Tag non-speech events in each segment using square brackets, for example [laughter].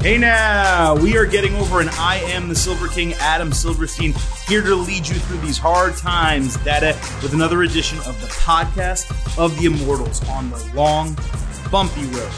Hey now, we are getting over, and I am the Silver King, Adam Silverstein, here to lead you through these hard times, data, with another edition of the podcast of the Immortals on the long, bumpy road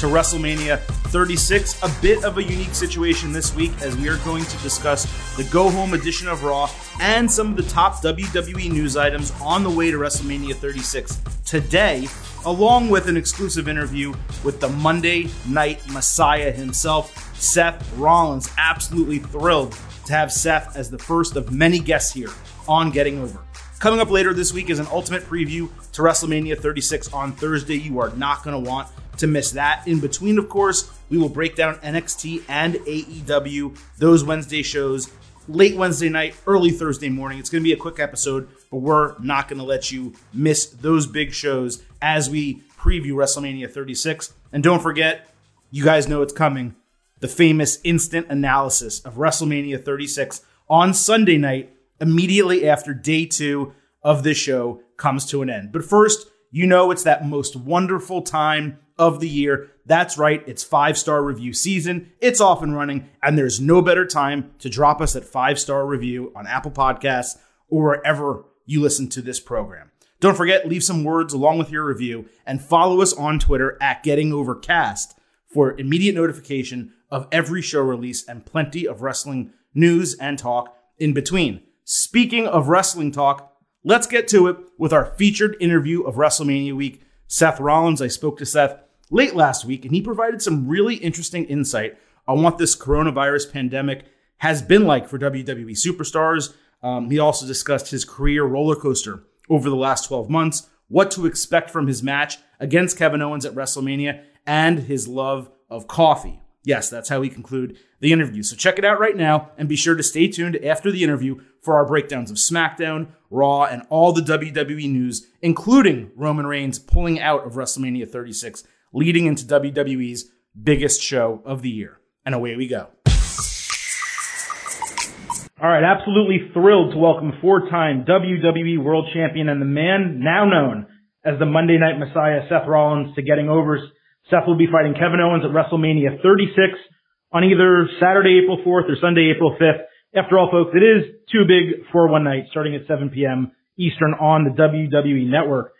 to WrestleMania 36. A bit of a unique situation this week as we are going to discuss the go home edition of Raw and some of the top WWE news items on the way to WrestleMania 36. Today, along with an exclusive interview with the Monday Night Messiah himself, Seth Rollins. Absolutely thrilled to have Seth as the first of many guests here on Getting Over. Coming up later this week is an ultimate preview to WrestleMania 36 on Thursday. You are not going to want to miss that. In between, of course, we will break down NXT and AEW, those Wednesday shows, late Wednesday night, early Thursday morning. It's going to be a quick episode, but we're not going to let you miss those big shows as we preview WrestleMania 36. And don't forget, you guys know it's coming the famous instant analysis of WrestleMania 36 on Sunday night, immediately after day two of this show comes to an end. But first, you know it's that most wonderful time of the year. That's right, it's five star review season. It's off and running, and there's no better time to drop us at five star review on Apple Podcasts or wherever you listen to this program. Don't forget, leave some words along with your review and follow us on Twitter at Getting Overcast for immediate notification of every show release and plenty of wrestling news and talk in between. Speaking of wrestling talk, let's get to it with our featured interview of WrestleMania week. Seth Rollins. I spoke to Seth late last week, and he provided some really interesting insight on what this coronavirus pandemic has been like for WWE superstars. Um, he also discussed his career roller coaster over the last 12 months, what to expect from his match against Kevin Owens at WrestleMania, and his love of coffee. Yes, that's how we conclude the interview. So check it out right now and be sure to stay tuned after the interview for our breakdowns of SmackDown, Raw, and all the WWE news, including Roman Reigns pulling out of WrestleMania 36 leading into WWE's biggest show of the year. And away we go. All right, absolutely thrilled to welcome four-time WWE World Champion and the man now known as the Monday Night Messiah, Seth Rollins, to Getting Overs. Seth will be fighting Kevin Owens at WrestleMania 36 on either Saturday, April 4th or Sunday, April 5th. After all, folks, it is too big for one night, starting at 7 p.m. Eastern on the WWE Network.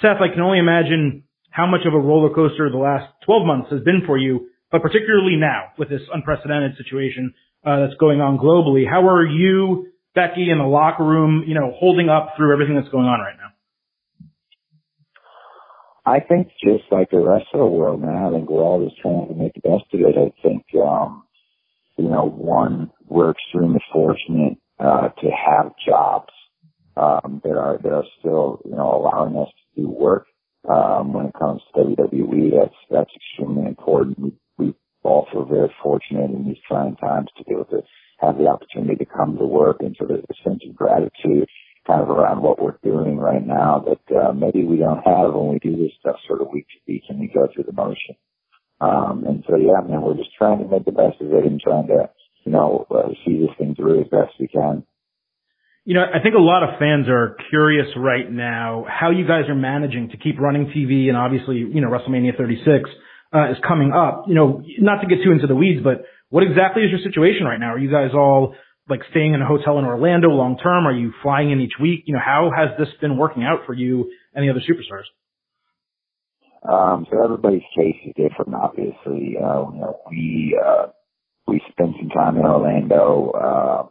Seth, I can only imagine how much of a roller coaster the last 12 months has been for you, but particularly now with this unprecedented situation that's going on globally. How are you, Becky, in the locker room, you know, holding up through everything that's going on right now? I think just like the rest of the world, man, I think we're all just trying to make the best of it. I think, um, you know, one, we're extremely fortunate, uh, to have jobs, um, that are, that are still, you know, allowing us to do work um, when it comes to WWE. That's that's extremely important. All feel very fortunate in these trying times to be able to have the opportunity to come to work and sort of a sense of gratitude kind of around what we're doing right now that uh, maybe we don't have when we do this stuff sort of week to week and we go through the motion. Um, and so, yeah, man, we're just trying to make the best of it and trying to, you know, uh, see this thing through as best we can. You know, I think a lot of fans are curious right now how you guys are managing to keep running TV and obviously, you know, WrestleMania 36 uh, is coming up. You know, not to get too into the weeds, but what exactly is your situation right now? Are you guys all like staying in a hotel in Orlando long term? Are you flying in each week? You know, how has this been working out for you and the other superstars? Um, so everybody's case is different, obviously. Uh, you know, we, uh, we spent some time in Orlando,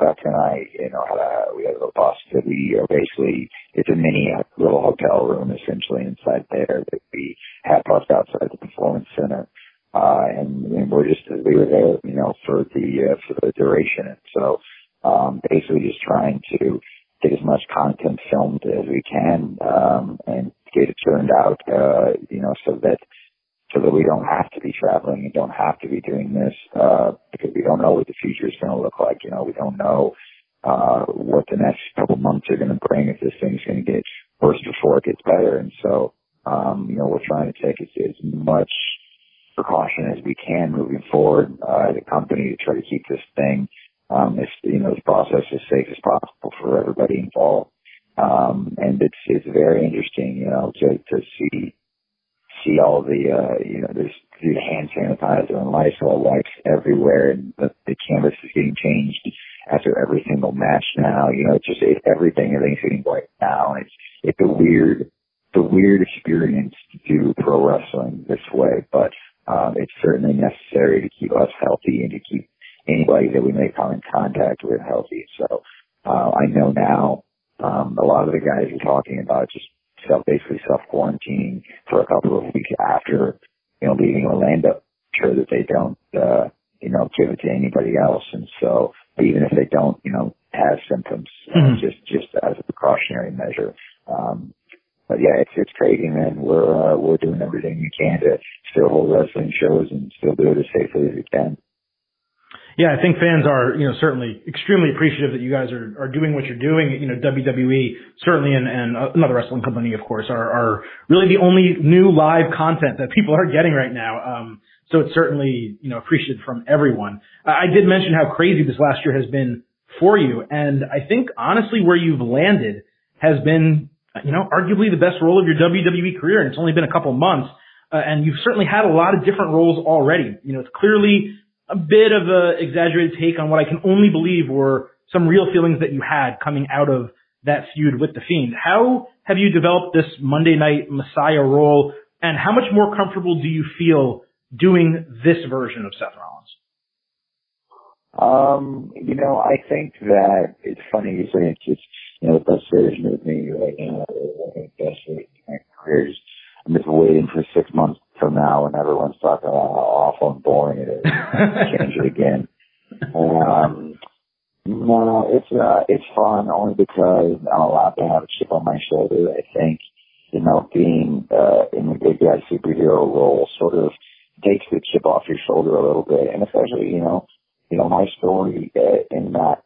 uh, Rebecca and I, you know, had a, we had a little bus that we are basically, it's a mini uh, little hotel room essentially inside there that we had bus outside the performance center. Uh, and, and we're just, we were there, you know, for the, uh, for the duration. And so, um, basically just trying to get as much content filmed as we can, um, and get it turned out, uh, you know, so that, so that we don't have to be traveling and don't have to be doing this uh, because we don't know what the future is going to look like. You know, we don't know uh, what the next couple months are going to bring if this thing's going to get worse before it gets better. And so, um, you know, we're trying to take as, as much precaution as we can moving forward uh, as a company to try to keep this thing, um, you know, the process as safe as possible for everybody involved. Um, and it's, it's very interesting, you know, to, to see see all the, uh, you know, there's the hand sanitizer and Lysol wipes everywhere and the, the canvas is getting changed after every single match now. You know, it's just, it, everything, everything's getting wiped down. It's, it's a weird, a weird experience to do pro wrestling this way, but, um, it's certainly necessary to keep us healthy and to keep anybody that we may come in contact with healthy. So, uh, I know now, um, a lot of the guys are talking about just self, basically self quarantining for a couple of weeks after, you know, leaving Orlando, sure that they don't, uh, you know, give it to anybody else. And so even if they don't, you know, have symptoms, uh, mm-hmm. uh, just, just as a precautionary measure. Um, but yeah, it's, it's crazy, man. We're, uh, we're doing everything we can to still hold wrestling shows and still do it as safely as we can. Yeah, I think fans are, you know, certainly extremely appreciative that you guys are, are doing what you're doing. You know, WWE certainly and, and another wrestling company, of course, are, are really the only new live content that people are getting right now. Um, so it's certainly, you know, appreciated from everyone. I did mention how crazy this last year has been for you. And I think honestly where you've landed has been, you know, arguably the best role of your WWE career. And it's only been a couple months. Uh, and you've certainly had a lot of different roles already. You know, it's clearly a bit of an exaggerated take on what I can only believe were some real feelings that you had coming out of that feud with the Fiend. How have you developed this Monday Night Messiah role, and how much more comfortable do you feel doing this version of Seth Rollins? Um, you know, I think that it's funny you say it's just, you know, the best version of me right now, the best version of my career I'm just waiting for six months from now when everyone's talking about how awful and boring it is. change it again. Um, no, it's uh, it's fun only because I'm allowed to have a chip on my shoulder. I think, you know, being uh, in the big guy superhero role sort of takes the chip off your shoulder a little bit, and especially, you know, you know, my story uh, in that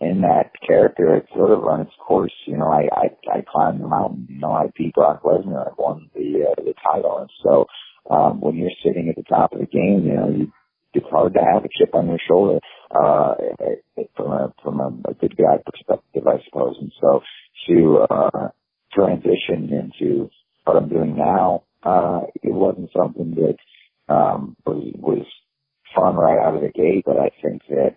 in that character, it sort of run its course. You know, I, I, I climbed the mountain. You know, I beat Brock Lesnar. I won the, uh, the title. And so, um, when you're sitting at the top of the game, you know, you, it's hard to have a chip on your shoulder, uh, from a, from a, a good guy perspective, I suppose. And so to, uh, transition into what I'm doing now, uh, it wasn't something that, um, was, was fun right out of the gate, but I think that,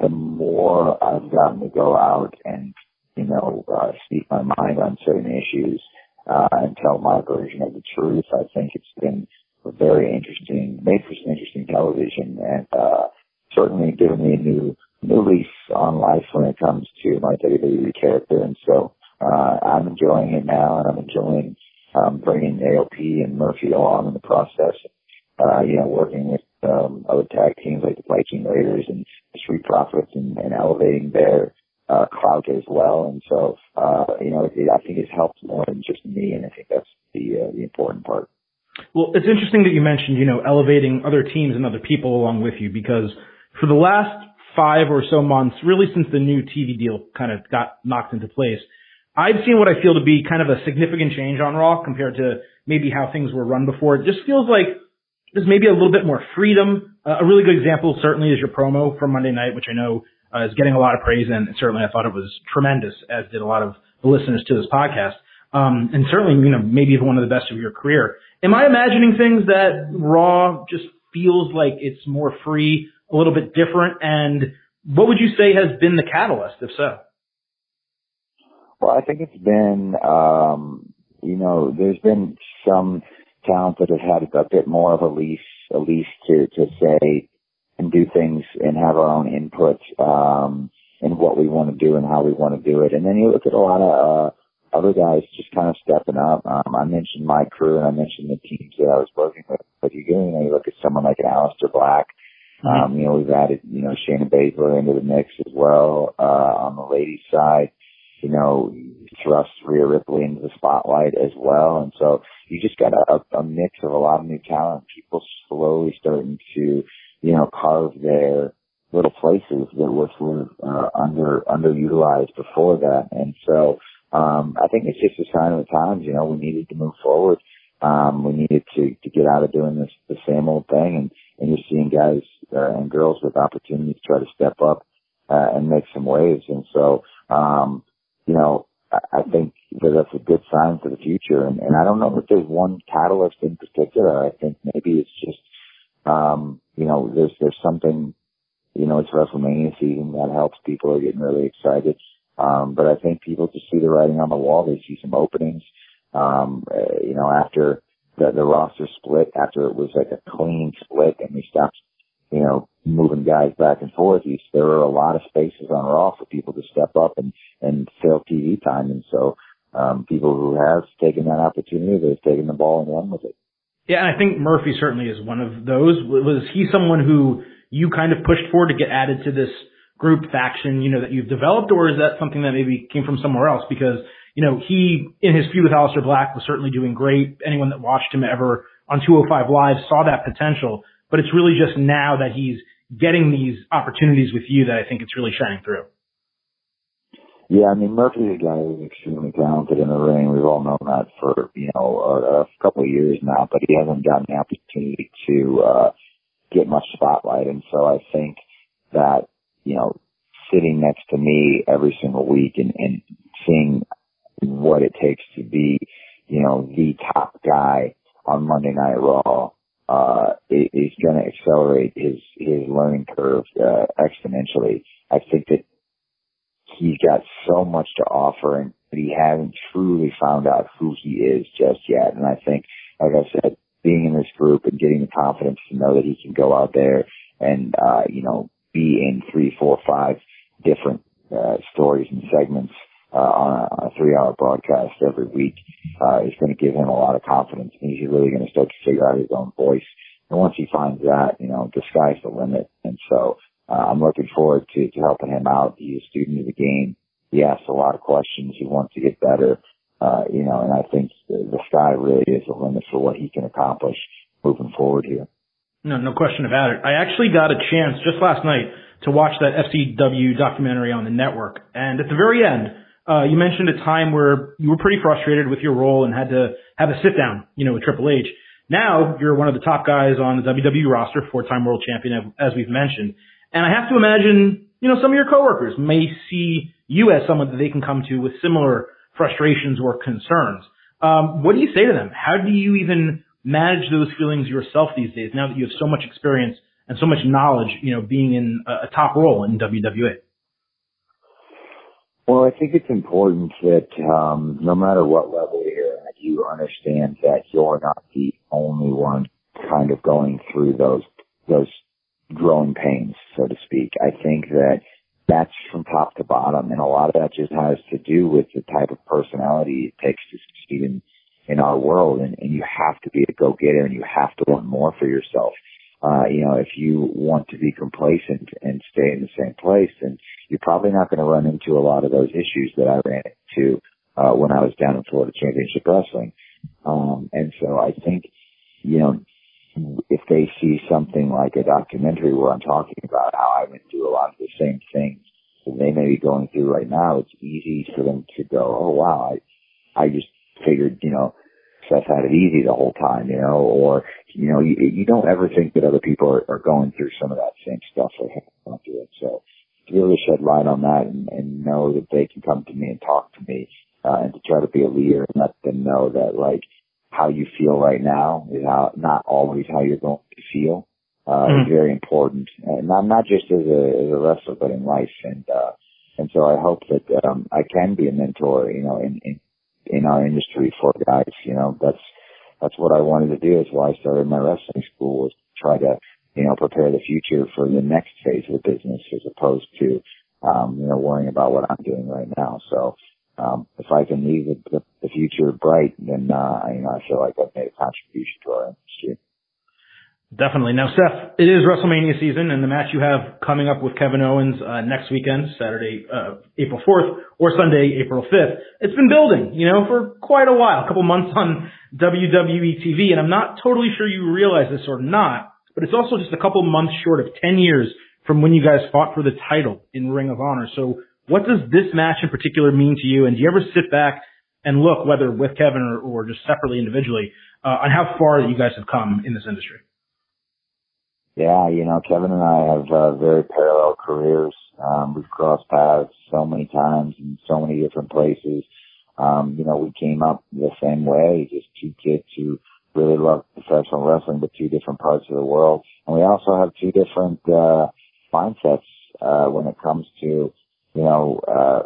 the more I've gotten to go out and, you know, uh, speak my mind on certain issues, uh, and tell my version of the truth, I think it's been very interesting, made for some interesting television and, uh, certainly given me a new, new lease on life when it comes to my WWE character. And so, uh, I'm enjoying it now and I'm enjoying, um, bringing AOP and Murphy along in the process. Uh, you know, working with other tag teams like the Viking Raiders and Street Profits and, and elevating their uh, clout as well. And so, uh, you know, it, I think it's helped more than just me, and I think that's the uh, the important part. Well, it's interesting that you mentioned, you know, elevating other teams and other people along with you because for the last five or so months, really since the new TV deal kind of got knocked into place, I've seen what I feel to be kind of a significant change on Raw compared to maybe how things were run before. It just feels like there's maybe a little bit more freedom. Uh, a really good example certainly is your promo from Monday night, which I know uh, is getting a lot of praise, and certainly I thought it was tremendous, as did a lot of the listeners to this podcast. Um, and certainly, you know, maybe one of the best of your career. Am I imagining things that Raw just feels like it's more free, a little bit different? And what would you say has been the catalyst, if so? Well, I think it's been, um, you know, there's been some talent that have had a bit more of a lease, a lease to, to say and do things and have our own input, um, in what we want to do and how we want to do it. And then you look at a lot of, uh, other guys just kind of stepping up. Um, I mentioned my crew and I mentioned the teams that I was working with. But you, you know, you look at someone like an Aleister Black. Mm-hmm. Um, you know, we've added, you know, Shayna Baszler into the mix as well, uh, on the ladies side you know, thrust Rhea Ripley into the spotlight as well. And so you just got a, a mix of a lot of new talent, people slowly starting to, you know, carve their little places that were sort of uh, under underutilized before that. And so um, I think it's just a sign of the times. You know, we needed to move forward. Um, we needed to to get out of doing this the same old thing, and and you're seeing guys uh, and girls with opportunities try to step up uh, and make some waves. And so um, you know, I think that that's a good sign for the future. And, and I don't know if there's one catalyst in particular. I think maybe it's just, um, you know, there's, there's something, you know, it's WrestleMania season that helps people are getting really excited. Um, but I think people just see the writing on the wall. They see some openings. Um, uh, you know, after the, the roster split, after it was like a clean split and we stopped, you know, moving guys back and forth, you, there were a lot of spaces on Raw for people to step up and, and fill TV time. And so, um, people who have taken that opportunity, they've taken the ball and run with it. Yeah, and I think Murphy certainly is one of those. Was he someone who you kind of pushed for to get added to this group faction, you know, that you've developed, or is that something that maybe came from somewhere else? Because, you know, he, in his feud with Aleister Black was certainly doing great. Anyone that watched him ever on 205 Live saw that potential, but it's really just now that he's getting these opportunities with you that I think it's really shining through. Yeah, I mean Murphy's a guy who's extremely talented in the ring. We've all known that for you know a, a couple of years now, but he hasn't gotten the opportunity to uh, get much spotlight. And so I think that you know sitting next to me every single week and, and seeing what it takes to be you know the top guy on Monday Night Raw uh, is going to accelerate his his learning curve uh, exponentially. I think that he's got so much to offer and he hasn't truly found out who he is just yet. And I think, like I said, being in this group and getting the confidence to know that he can go out there and, uh, you know, be in three, four, five different, uh, stories and segments, uh, on a, a three hour broadcast every week, uh, is going to give him a lot of confidence and he's really going to start to figure out his own voice. And once he finds that, you know, the sky's the limit. And so, uh, I'm looking forward to, to helping him out. He's a student of the game. He asks a lot of questions. He wants to get better. Uh, you know, and I think the, the sky really is the limit for what he can accomplish moving forward here. No, no question about it. I actually got a chance just last night to watch that FCW documentary on the network. And at the very end, uh, you mentioned a time where you were pretty frustrated with your role and had to have a sit down, you know, with Triple H. Now you're one of the top guys on the WWE roster, four-time world champion, as we've mentioned. And I have to imagine, you know, some of your coworkers may see you as someone that they can come to with similar frustrations or concerns. Um, what do you say to them? How do you even manage those feelings yourself these days now that you have so much experience and so much knowledge, you know, being in a, a top role in WWE? Well, I think it's important that um, no matter what level you're at, you understand that you're not the only one kind of going through those those growing pains, so to speak. I think that that's from top to bottom, and a lot of that just has to do with the type of personality it takes to succeed in in our world, and, and you have to be a go-getter, and you have to want more for yourself. Uh, you know, if you want to be complacent and stay in the same place, then you're probably not going to run into a lot of those issues that I ran into uh, when I was down in Florida Championship Wrestling. Um, and so I think, you know, if they see something like a documentary where I'm talking about how I went through a lot of the same things that they may be going through right now, it's easy for them to go, oh wow, I, I just figured, you know, Seth had it easy the whole time, you know, or, you know, you, you don't ever think that other people are, are going through some of that same stuff or have gone through it. So to really shed light on that and, and know that they can come to me and talk to me, uh, and to try to be a leader and let them know that like, how you feel right now is how not always how you're going to feel. Uh, mm. is very important, and not not just as a as a wrestler, but in life. And uh, and so I hope that um, I can be a mentor, you know, in, in in our industry for guys. You know, that's that's what I wanted to do. That's why I started my wrestling school was to try to you know prepare the future for the next phase of the business, as opposed to um, you know worrying about what I'm doing right now. So um, if I can leave the, the, the future bright, then uh, you know I feel like I've made a contribution to our industry. Definitely. Now, Seth, it is WrestleMania season, and the match you have coming up with Kevin Owens uh, next weekend, Saturday, uh, April 4th, or Sunday, April 5th. It's been building, you know, for quite a while, a couple months on WWE TV, and I'm not totally sure you realize this or not, but it's also just a couple months short of 10 years from when you guys fought for the title in Ring of Honor. So what does this match in particular mean to you? And do you ever sit back and look, whether with Kevin or, or just separately individually, uh, on how far that you guys have come in this industry? Yeah, you know, Kevin and I have uh, very parallel careers. Um, we've crossed paths so many times in so many different places. Um, you know, we came up the same way, just two kids who really love professional wrestling, but two different parts of the world. And we also have two different, uh, mindsets, uh, when it comes to, you know, uh,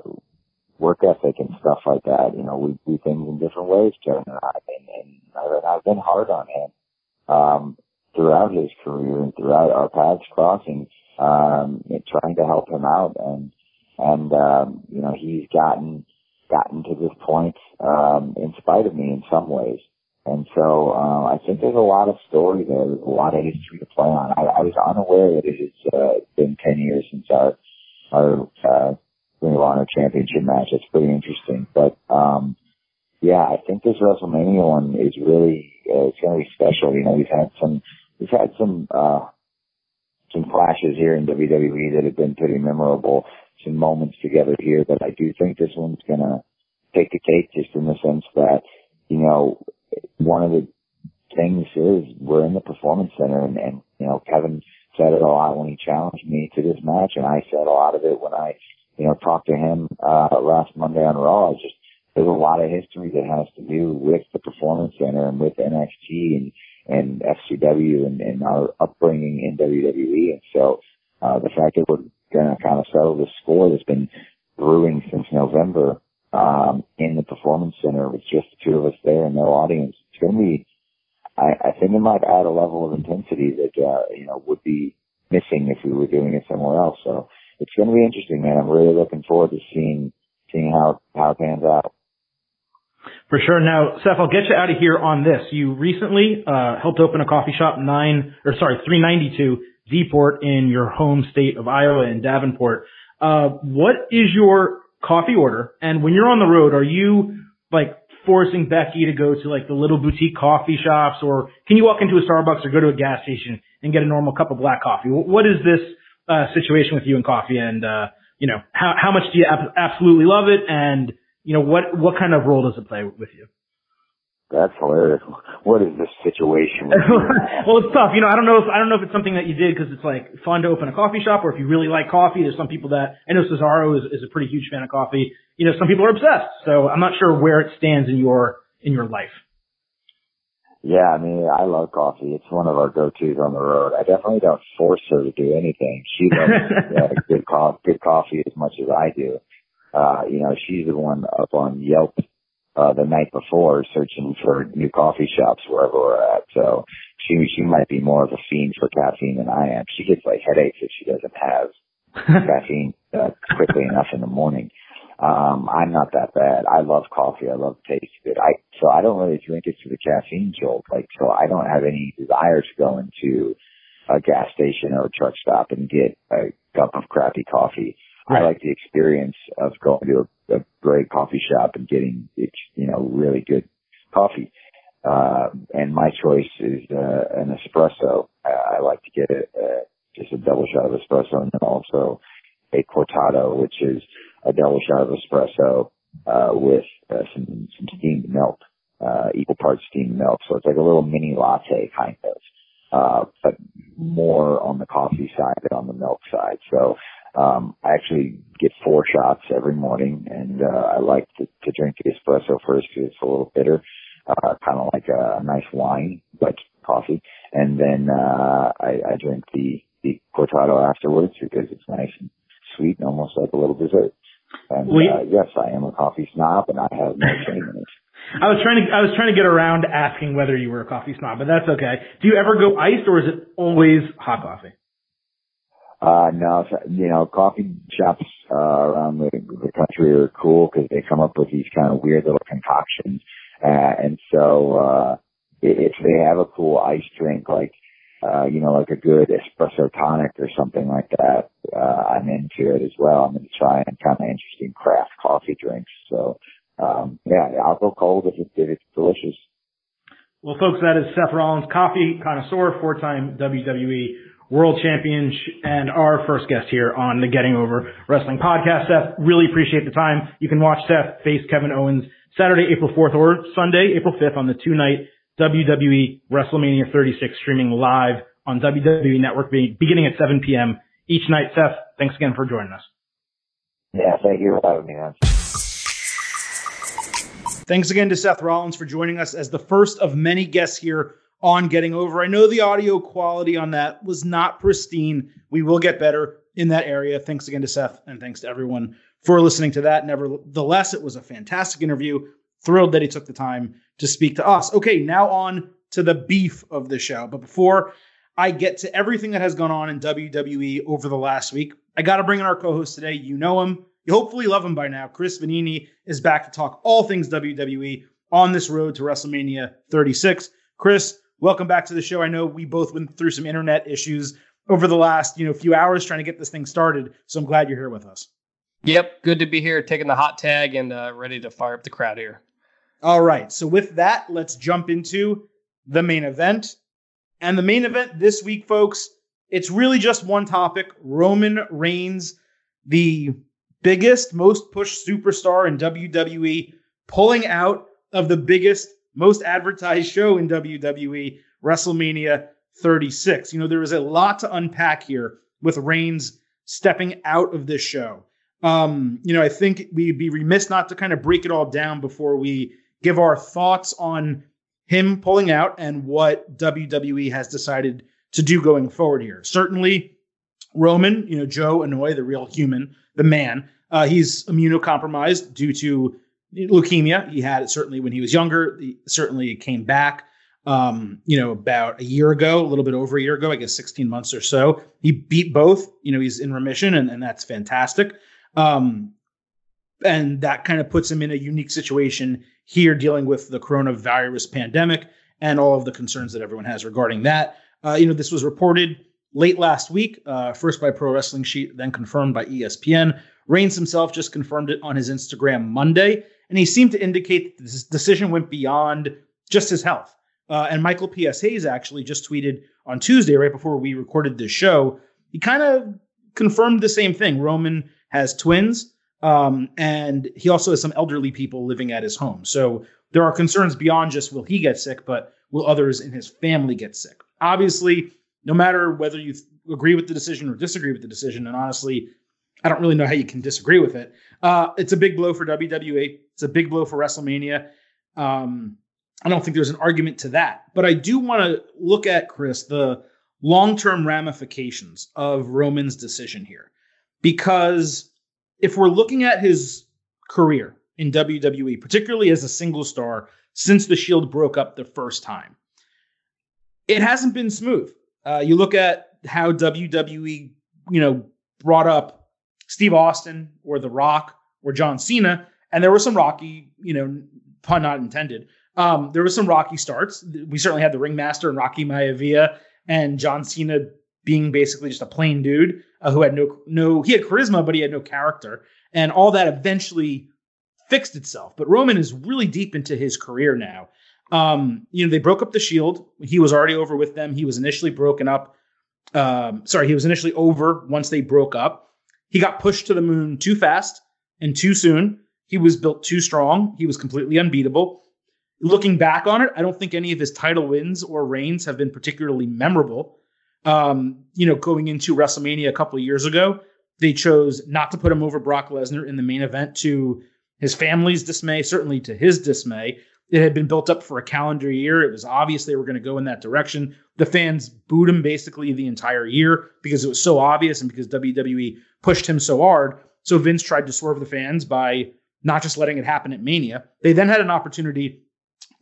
work ethic and stuff like that. You know, we do things in different ways, Kevin and I, and, and I've been hard on him, um, throughout his career and throughout our paths crossing, um, trying to help him out. And, and, um, you know, he's gotten, gotten to this point, um, in spite of me in some ways. And so, uh, I think there's a lot of story there. There's a lot of history to play on. I, I was unaware that it has, uh, been 10 years since our, our, uh, Ring of Honor championship match. It's pretty interesting. But, um, yeah, I think this WrestleMania one is really, uh, it's going to be special. You know, we've had some, we've had some, uh, some flashes here in WWE that have been pretty memorable, some moments together here, but I do think this one's gonna take the cake just in the sense that, you know, one of the things is we're in the performance center and, and you know, Kevin said it a lot when he challenged me to this match and I said a lot of it when I, you know, talked to him, uh, last Monday on Raw. Just, there's a lot of history that has to do with the performance center and with NXT and, and FCW and, and our upbringing in WWE. And so, uh, the fact that we're going to kind of settle the score that's been brewing since November, um, in the performance center with just the two of us there and no audience, it's going to be, I, I think it might add a level of intensity that, uh, you know, would be missing if we were doing it somewhere else. So it's going to be interesting, man. I'm really looking forward to seeing, seeing how, how it pans out. For sure. Now, Seth, I'll get you out of here on this. You recently uh, helped open a coffee shop nine, or sorry, 392 Deport in your home state of Iowa in Davenport. Uh, what is your coffee order? And when you're on the road, are you like forcing Becky to go to like the little boutique coffee shops, or can you walk into a Starbucks or go to a gas station and get a normal cup of black coffee? What is this uh, situation with you and coffee? And uh, you know, how how much do you ab- absolutely love it? And you know, what, what kind of role does it play with you? That's hilarious. What is this situation? [laughs] well, it's tough. You know, I don't know if I don't know if it's something that you did because it's like fun to open a coffee shop, or if you really like coffee. There's some people that I know Cesaro is, is a pretty huge fan of coffee. You know, some people are obsessed. So I'm not sure where it stands in your in your life. Yeah, I mean, I love coffee. It's one of our go-tos on the road. I definitely don't force her to do anything. She loves [laughs] uh, good, co- good coffee as much as I do uh, you know, she's the one up on Yelp uh, the night before searching for new coffee shops wherever we're at. So she she might be more of a fiend for caffeine than I am. She gets like headaches if she doesn't have [laughs] caffeine uh, quickly enough in the morning. Um, I'm not that bad. I love coffee. I love the taste of it. I so I don't really drink it for the caffeine jolt. Like so, I don't have any desire to go into a gas station or a truck stop and get a cup of crappy coffee. I like the experience of going to a, a great coffee shop and getting, you know, really good coffee. Uh, and my choice is, uh, an espresso. I, I like to get a, a, just a double shot of espresso and then also a cortado, which is a double shot of espresso, uh, with, uh, some, some steamed milk, uh, equal parts steamed milk. So it's like a little mini latte kind of, uh, but more on the coffee side than on the milk side. So, um, I actually get four shots every morning, and uh, I like to, to drink the espresso first because it's a little bitter, uh, kind of like a, nice wine, but coffee. And then uh, I, I drink the the cortado afterwards because it's nice and sweet and almost like a little dessert. And well, uh, yes, I am a coffee snob, and I have no shame in it. [laughs] I was trying to I was trying to get around asking whether you were a coffee snob, but that's okay. Do you ever go iced or is it always hot coffee? Uh, no, you know, coffee shops, uh, around the, the country are cool because they come up with these kind of weird little concoctions. Uh, and so, uh, if they have a cool ice drink, like, uh, you know, like a good espresso tonic or something like that, uh, I'm into it as well. I'm going to try and kind of interesting craft coffee drinks. So, um, yeah, I'll go cold if, it, if it's delicious. Well, folks, that is Seth Rollins, coffee connoisseur, four-time WWE world champion and our first guest here on the Getting Over Wrestling podcast. Seth, really appreciate the time. You can watch Seth face Kevin Owens Saturday, April 4th or Sunday, April 5th on the two night WWE WrestleMania 36 streaming live on WWE Network beginning at 7 p.m. each night. Seth, thanks again for joining us. Yeah, thank you for having me on. Thanks again to Seth Rollins for joining us as the first of many guests here on Getting Over. I know the audio quality on that was not pristine. We will get better in that area. Thanks again to Seth, and thanks to everyone for listening to that. Nevertheless, it was a fantastic interview. Thrilled that he took the time to speak to us. Okay, now on to the beef of the show. But before I get to everything that has gone on in WWE over the last week, I got to bring in our co host today. You know him. You hopefully love him by now. Chris Vannini is back to talk all things WWE on this road to WrestleMania 36. Chris, welcome back to the show. I know we both went through some internet issues over the last you know few hours trying to get this thing started, so I'm glad you're here with us. Yep, good to be here, taking the hot tag and uh, ready to fire up the crowd here. All right, so with that, let's jump into the main event. And the main event this week, folks, it's really just one topic Roman Reigns, the biggest, most pushed superstar in WWE, pulling out of the biggest, most advertised show in WWE, WrestleMania 36. You know, there is a lot to unpack here with Reigns stepping out of this show. Um, you know, I think we'd be remiss not to kind of break it all down before we give our thoughts on him pulling out and what WWE has decided to do going forward here. Certainly, Roman, you know, Joe Anoa'i, the real human, the man, uh, he's immunocompromised due to leukemia. He had it certainly when he was younger. He certainly came back, um, you know, about a year ago, a little bit over a year ago, I guess 16 months or so. He beat both. You know, he's in remission, and, and that's fantastic. Um, and that kind of puts him in a unique situation here dealing with the coronavirus pandemic and all of the concerns that everyone has regarding that. Uh, you know, this was reported late last week, uh, first by Pro Wrestling Sheet, then confirmed by ESPN. Reigns himself just confirmed it on his Instagram Monday, and he seemed to indicate that this decision went beyond just his health. Uh, and Michael P.S. Hayes actually just tweeted on Tuesday, right before we recorded this show, he kind of confirmed the same thing. Roman has twins, um, and he also has some elderly people living at his home. So there are concerns beyond just will he get sick, but will others in his family get sick? Obviously, no matter whether you agree with the decision or disagree with the decision, and honestly, I don't really know how you can disagree with it. Uh, it's a big blow for WWE. It's a big blow for WrestleMania. Um, I don't think there's an argument to that. But I do want to look at, Chris, the long term ramifications of Roman's decision here. Because if we're looking at his career in WWE, particularly as a single star since the Shield broke up the first time, it hasn't been smooth. Uh, you look at how WWE, you know, brought up Steve Austin or The Rock or John Cena, and there were some rocky, you know, pun not intended. Um, there was some rocky starts. We certainly had the ringmaster and Rocky Maivia, and John Cena being basically just a plain dude uh, who had no no he had charisma, but he had no character, and all that eventually fixed itself. But Roman is really deep into his career now. Um, you know, they broke up the Shield. He was already over with them. He was initially broken up. Um, sorry, he was initially over once they broke up. He got pushed to the moon too fast and too soon. He was built too strong. He was completely unbeatable. Looking back on it, I don't think any of his title wins or reigns have been particularly memorable. Um, you know, going into WrestleMania a couple years ago, they chose not to put him over Brock Lesnar in the main event to his family's dismay, certainly to his dismay. It had been built up for a calendar year. It was obvious they were going to go in that direction. The fans booed him basically the entire year because it was so obvious and because WWE pushed him so hard. So Vince tried to swerve the fans by not just letting it happen at Mania. They then had an opportunity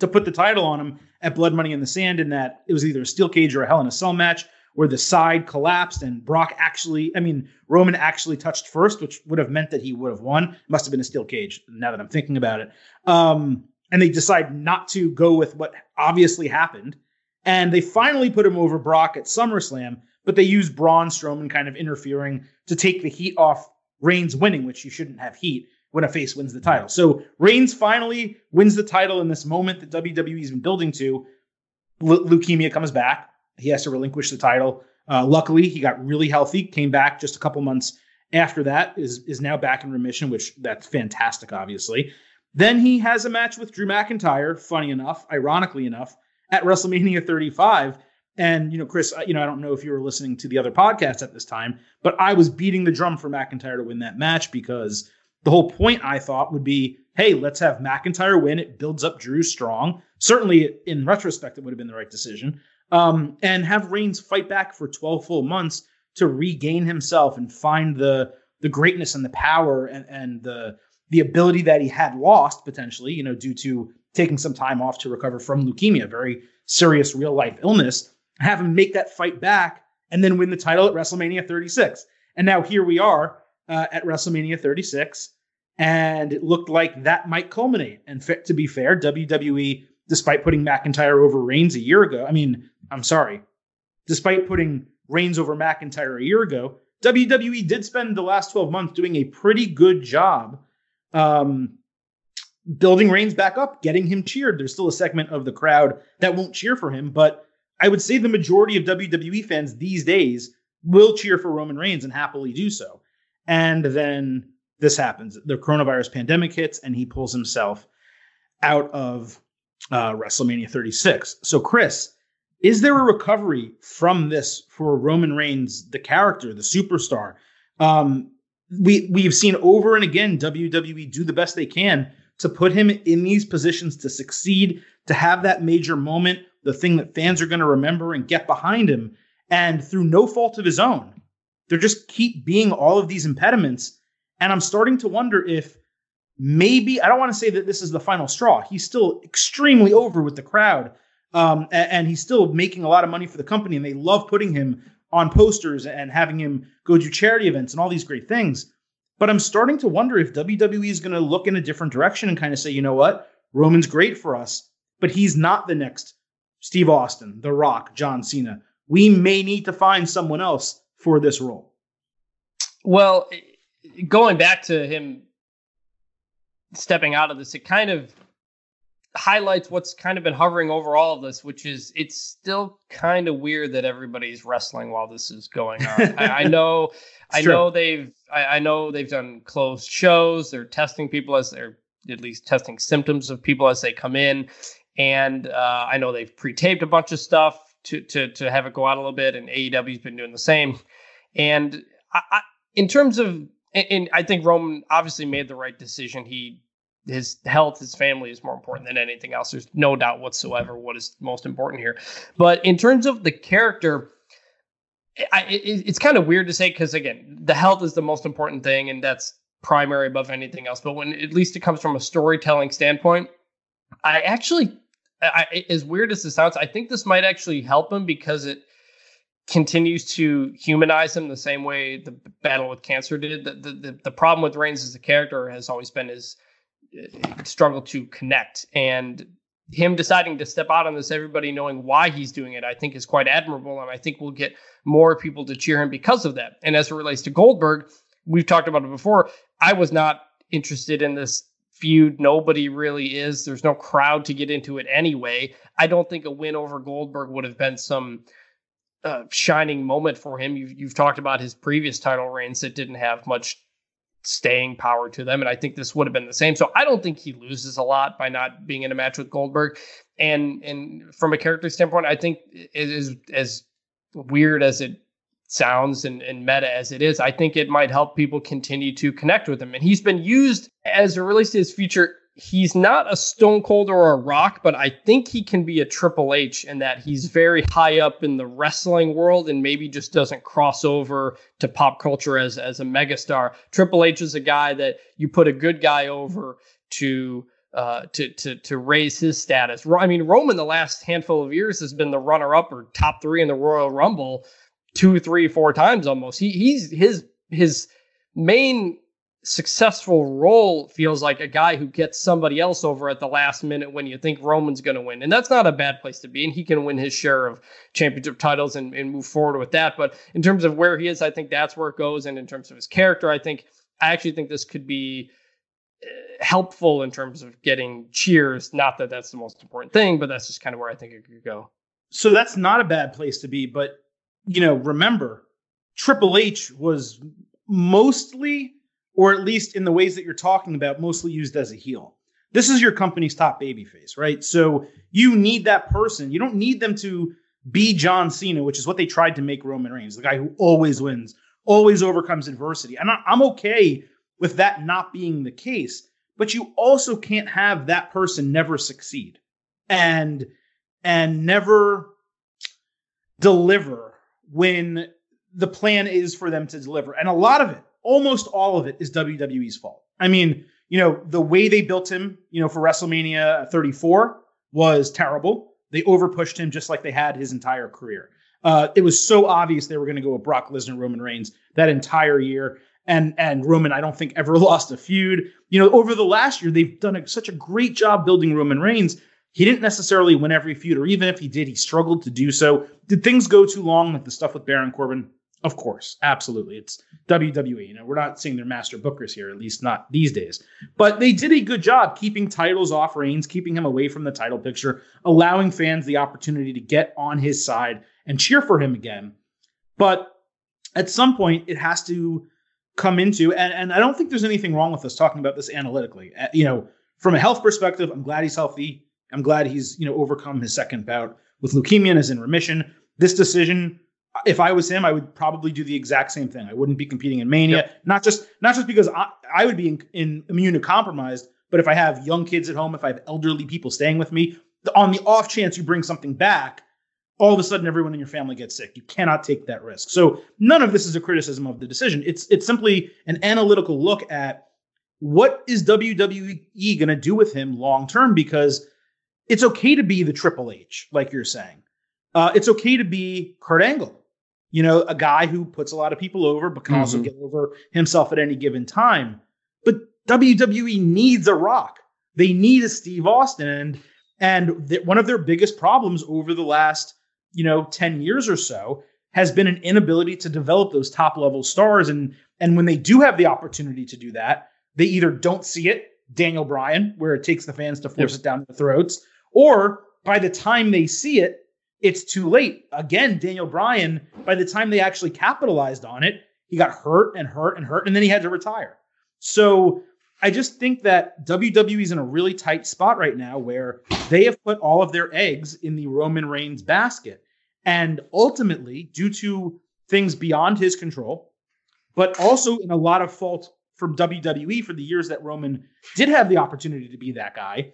to put the title on him at Blood Money in the Sand in that it was either a steel cage or a Hell in a Cell match where the side collapsed and Brock actually, I mean, Roman actually touched first, which would have meant that he would have won. Must have been a steel cage now that I'm thinking about it. Um, and they decide not to go with what obviously happened. And they finally put him over Brock at SummerSlam, but they use Braun Strowman kind of interfering to take the heat off Reigns winning, which you shouldn't have heat when a face wins the title. So Reigns finally wins the title in this moment that WWE's been building to. Le- leukemia comes back. He has to relinquish the title. Uh, luckily, he got really healthy, came back just a couple months after that, is is now back in remission, which that's fantastic, obviously. Then he has a match with Drew McIntyre, funny enough, ironically enough, at WrestleMania 35. And, you know, Chris, you know, I don't know if you were listening to the other podcast at this time, but I was beating the drum for McIntyre to win that match because the whole point I thought would be hey, let's have McIntyre win. It builds up Drew strong. Certainly, in retrospect, it would have been the right decision. Um, and have Reigns fight back for 12 full months to regain himself and find the the greatness and the power and, and the the ability that he had lost potentially, you know, due to taking some time off to recover from leukemia, very serious real life illness. Have him make that fight back and then win the title at WrestleMania 36. And now here we are uh, at WrestleMania 36, and it looked like that might culminate. And fit to be fair, WWE, despite putting McIntyre over Reigns a year ago, I mean, I'm sorry, despite putting Reigns over McIntyre a year ago, WWE did spend the last 12 months doing a pretty good job um, building Reigns back up, getting him cheered. There's still a segment of the crowd that won't cheer for him, but I would say the majority of WWE fans these days will cheer for Roman Reigns and happily do so. And then this happens. The coronavirus pandemic hits and he pulls himself out of uh, WrestleMania 36. So, Chris, is there a recovery from this for Roman Reigns, the character, the superstar? Um, we we've seen over and again WWE do the best they can to put him in these positions to succeed, to have that major moment, the thing that fans are going to remember and get behind him. And through no fault of his own, there just keep being all of these impediments. And I'm starting to wonder if maybe I don't want to say that this is the final straw. He's still extremely over with the crowd. Um, and, and, he's still making a lot of money for the company, and they love putting him on posters and having him go do charity events and all these great things. But I'm starting to wonder if WWE is going to look in a different direction and kind of say, you know what, Roman's great for us, but he's not the next Steve Austin, The Rock, John Cena. We may need to find someone else for this role. Well, going back to him stepping out of this, it kind of highlights what's kind of been hovering over all of this, which is it's still kind of weird that everybody's wrestling while this is going on. I, I, [laughs] know, I true. know they've, I, I, know they've done closed shows. They're testing people as they're at least testing symptoms of people as they come in, and uh, I know they've pre-taped a bunch of stuff to to to have it go out a little bit, and AEW's been doing the same. And I, in terms of, and I think Roman obviously made the right decision. He his health, his family is more important than anything else. There's no doubt whatsoever what is most important here. But in terms of the character, I, it, it's kind of weird to say because again, the health is the most important thing, and that's primary above anything else. But when at least it comes from a storytelling standpoint, I actually, I, as weird as this sounds, I think this might actually help him because it continues to humanize him the same way the battle with cancer did. The the, the, the problem with Reigns as a character has always been his struggle to connect. And him deciding to step out on this, everybody knowing why he's doing it, I think is quite admirable. And I think we'll get more people to cheer him because of that. And as it relates to Goldberg, we've talked about it before. I was not interested in this feud. Nobody really is. There's no crowd to get into it anyway. I don't think a win over Goldberg would have been some uh, shining moment for him. You've, you've talked about his previous title reigns that didn't have much staying power to them. And I think this would have been the same. So I don't think he loses a lot by not being in a match with Goldberg. And and from a character standpoint, I think it is as weird as it sounds and, and meta as it is, I think it might help people continue to connect with him. And he's been used as it relates to his future he's not a Stone Cold or a Rock, but I think he can be a Triple H in that he's very high up in the wrestling world and maybe just doesn't cross over to pop culture as as a megastar. Triple H is a guy that you put a good guy over to uh, to to to raise his status. I mean, Roman the last handful of years has been the runner up or top three in the Royal Rumble two, three, four times almost. He he's his his main successful role feels like a guy who gets somebody else over at the last minute when you think Roman's going to win. And that's not a bad place to be. And he can win his share of championship titles and, and move forward with that. But in terms of where he is, I think that's where it goes. And in terms of his character, I think, I actually think this could be uh, helpful in terms of getting cheers. Not that that's the most important thing, but that's just kind of where I think it could go. So that's not a bad place to be. But, you know, remember, Triple H was mostly or at least in the ways that you're talking about, mostly used as a heel. This is your company's top babyface, right? So you need that person. You don't need them to be John Cena, which is what they tried to make Roman Reigns, the guy who always wins, always overcomes adversity. And I'm okay with that not being the case. but you also can't have that person never succeed and and never deliver when the plan is for them to deliver. And a lot of it, almost all of it, is WWE's fault. I mean, you know, the way they built him, you know, for WrestleMania 34 was terrible. They overpushed him just like they had his entire career. Uh, it was so obvious they were going to go with Brock Lesnar, Roman Reigns that entire year. And and Roman, I don't think ever [laughs] lost a feud. You know, over the last year, they've done a, such a great job building Roman Reigns. He didn't necessarily win every feud, or even if he did, he struggled to do so. Did things go too long, like the stuff with Baron Corbin? Of course, absolutely. It's WWE. You know, we're not seeing their master bookers here, at least not these days. But they did a good job keeping titles off Reigns, keeping him away from the title picture, allowing fans the opportunity to get on his side and cheer for him again. But at some point, it has to come into, and, and I don't think there's anything wrong with us talking about this analytically. Uh, you know, from a health perspective, I'm glad he's healthy. I'm glad he's you know overcome his second bout with leukemia and is in remission. This decision if I was him, I would probably do the exact same thing. I wouldn't be competing in Mania, yep. not just not just because I, I would be in, in immunocompromised, but if I have young kids at home, if I have elderly people staying with me, on the off chance you bring something back, all of a sudden everyone in your family gets sick. You cannot take that risk. So none of this is a criticism of the decision. It's it's simply an analytical look at what is WWE going to do with him long term because it's okay to be the Triple H, like you're saying. Uh, it's okay to be Kurt Angle you know, a guy who puts a lot of people over, but can mm-hmm. also get over himself at any given time. But WWE needs a rock. They need a Steve Austin. And, and th- one of their biggest problems over the last, you know, 10 years or so has been an inability to develop those top level stars. And, and when they do have the opportunity to do that, they either don't see it, Daniel Bryan, where it takes the fans to force yep. it down their throats, or by the time they see it, it's too late. Again, Daniel Bryan, by the time they actually capitalized on it, he got hurt and hurt and hurt, and then he had to retire. So I just think that WWE is in a really tight spot right now where they have put all of their eggs in the Roman Reigns basket. And ultimately, due to things beyond his control, but also in a lot of fault from WWE for the years that Roman did have the opportunity to be that guy,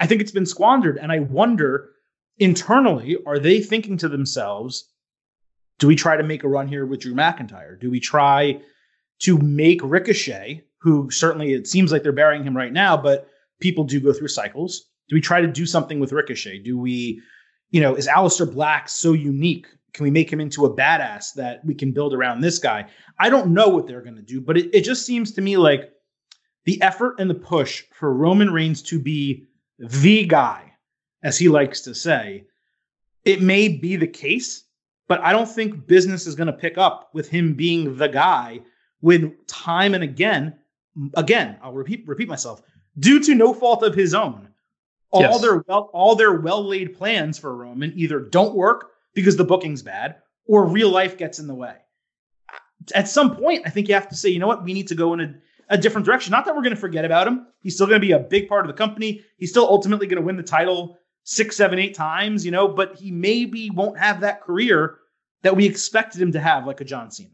I think it's been squandered. And I wonder internally, are they thinking to themselves, do we try to make a run here with Drew McIntyre? Do we try to make Ricochet, who certainly it seems like they're burying him right now, but people do go through cycles? Do we try to do something with Ricochet? Do we, you know, is Aleister Black so unique? Can we make him into a badass that we can build around this guy? I don't know what they're going to do, but it, it just seems to me like the effort and the push for Roman Reigns to be the guy as he likes to say, it may be the case, but I don't think business is going to pick up with him being the guy when time and again, again, I'll repeat repeat myself, due to no fault of his own, all yes. their well all their well laid plans for Roman either don't work because the booking's bad or real life gets in the way. At some point, I think you have to say, you know what, we need to go in a, a different direction. Not that we're going to forget about him. He's still going to be a big part of the company. He's still ultimately going to win the title six, seven, eight times, you know, but he maybe won't have that career that we expected him to have, like a John Cena.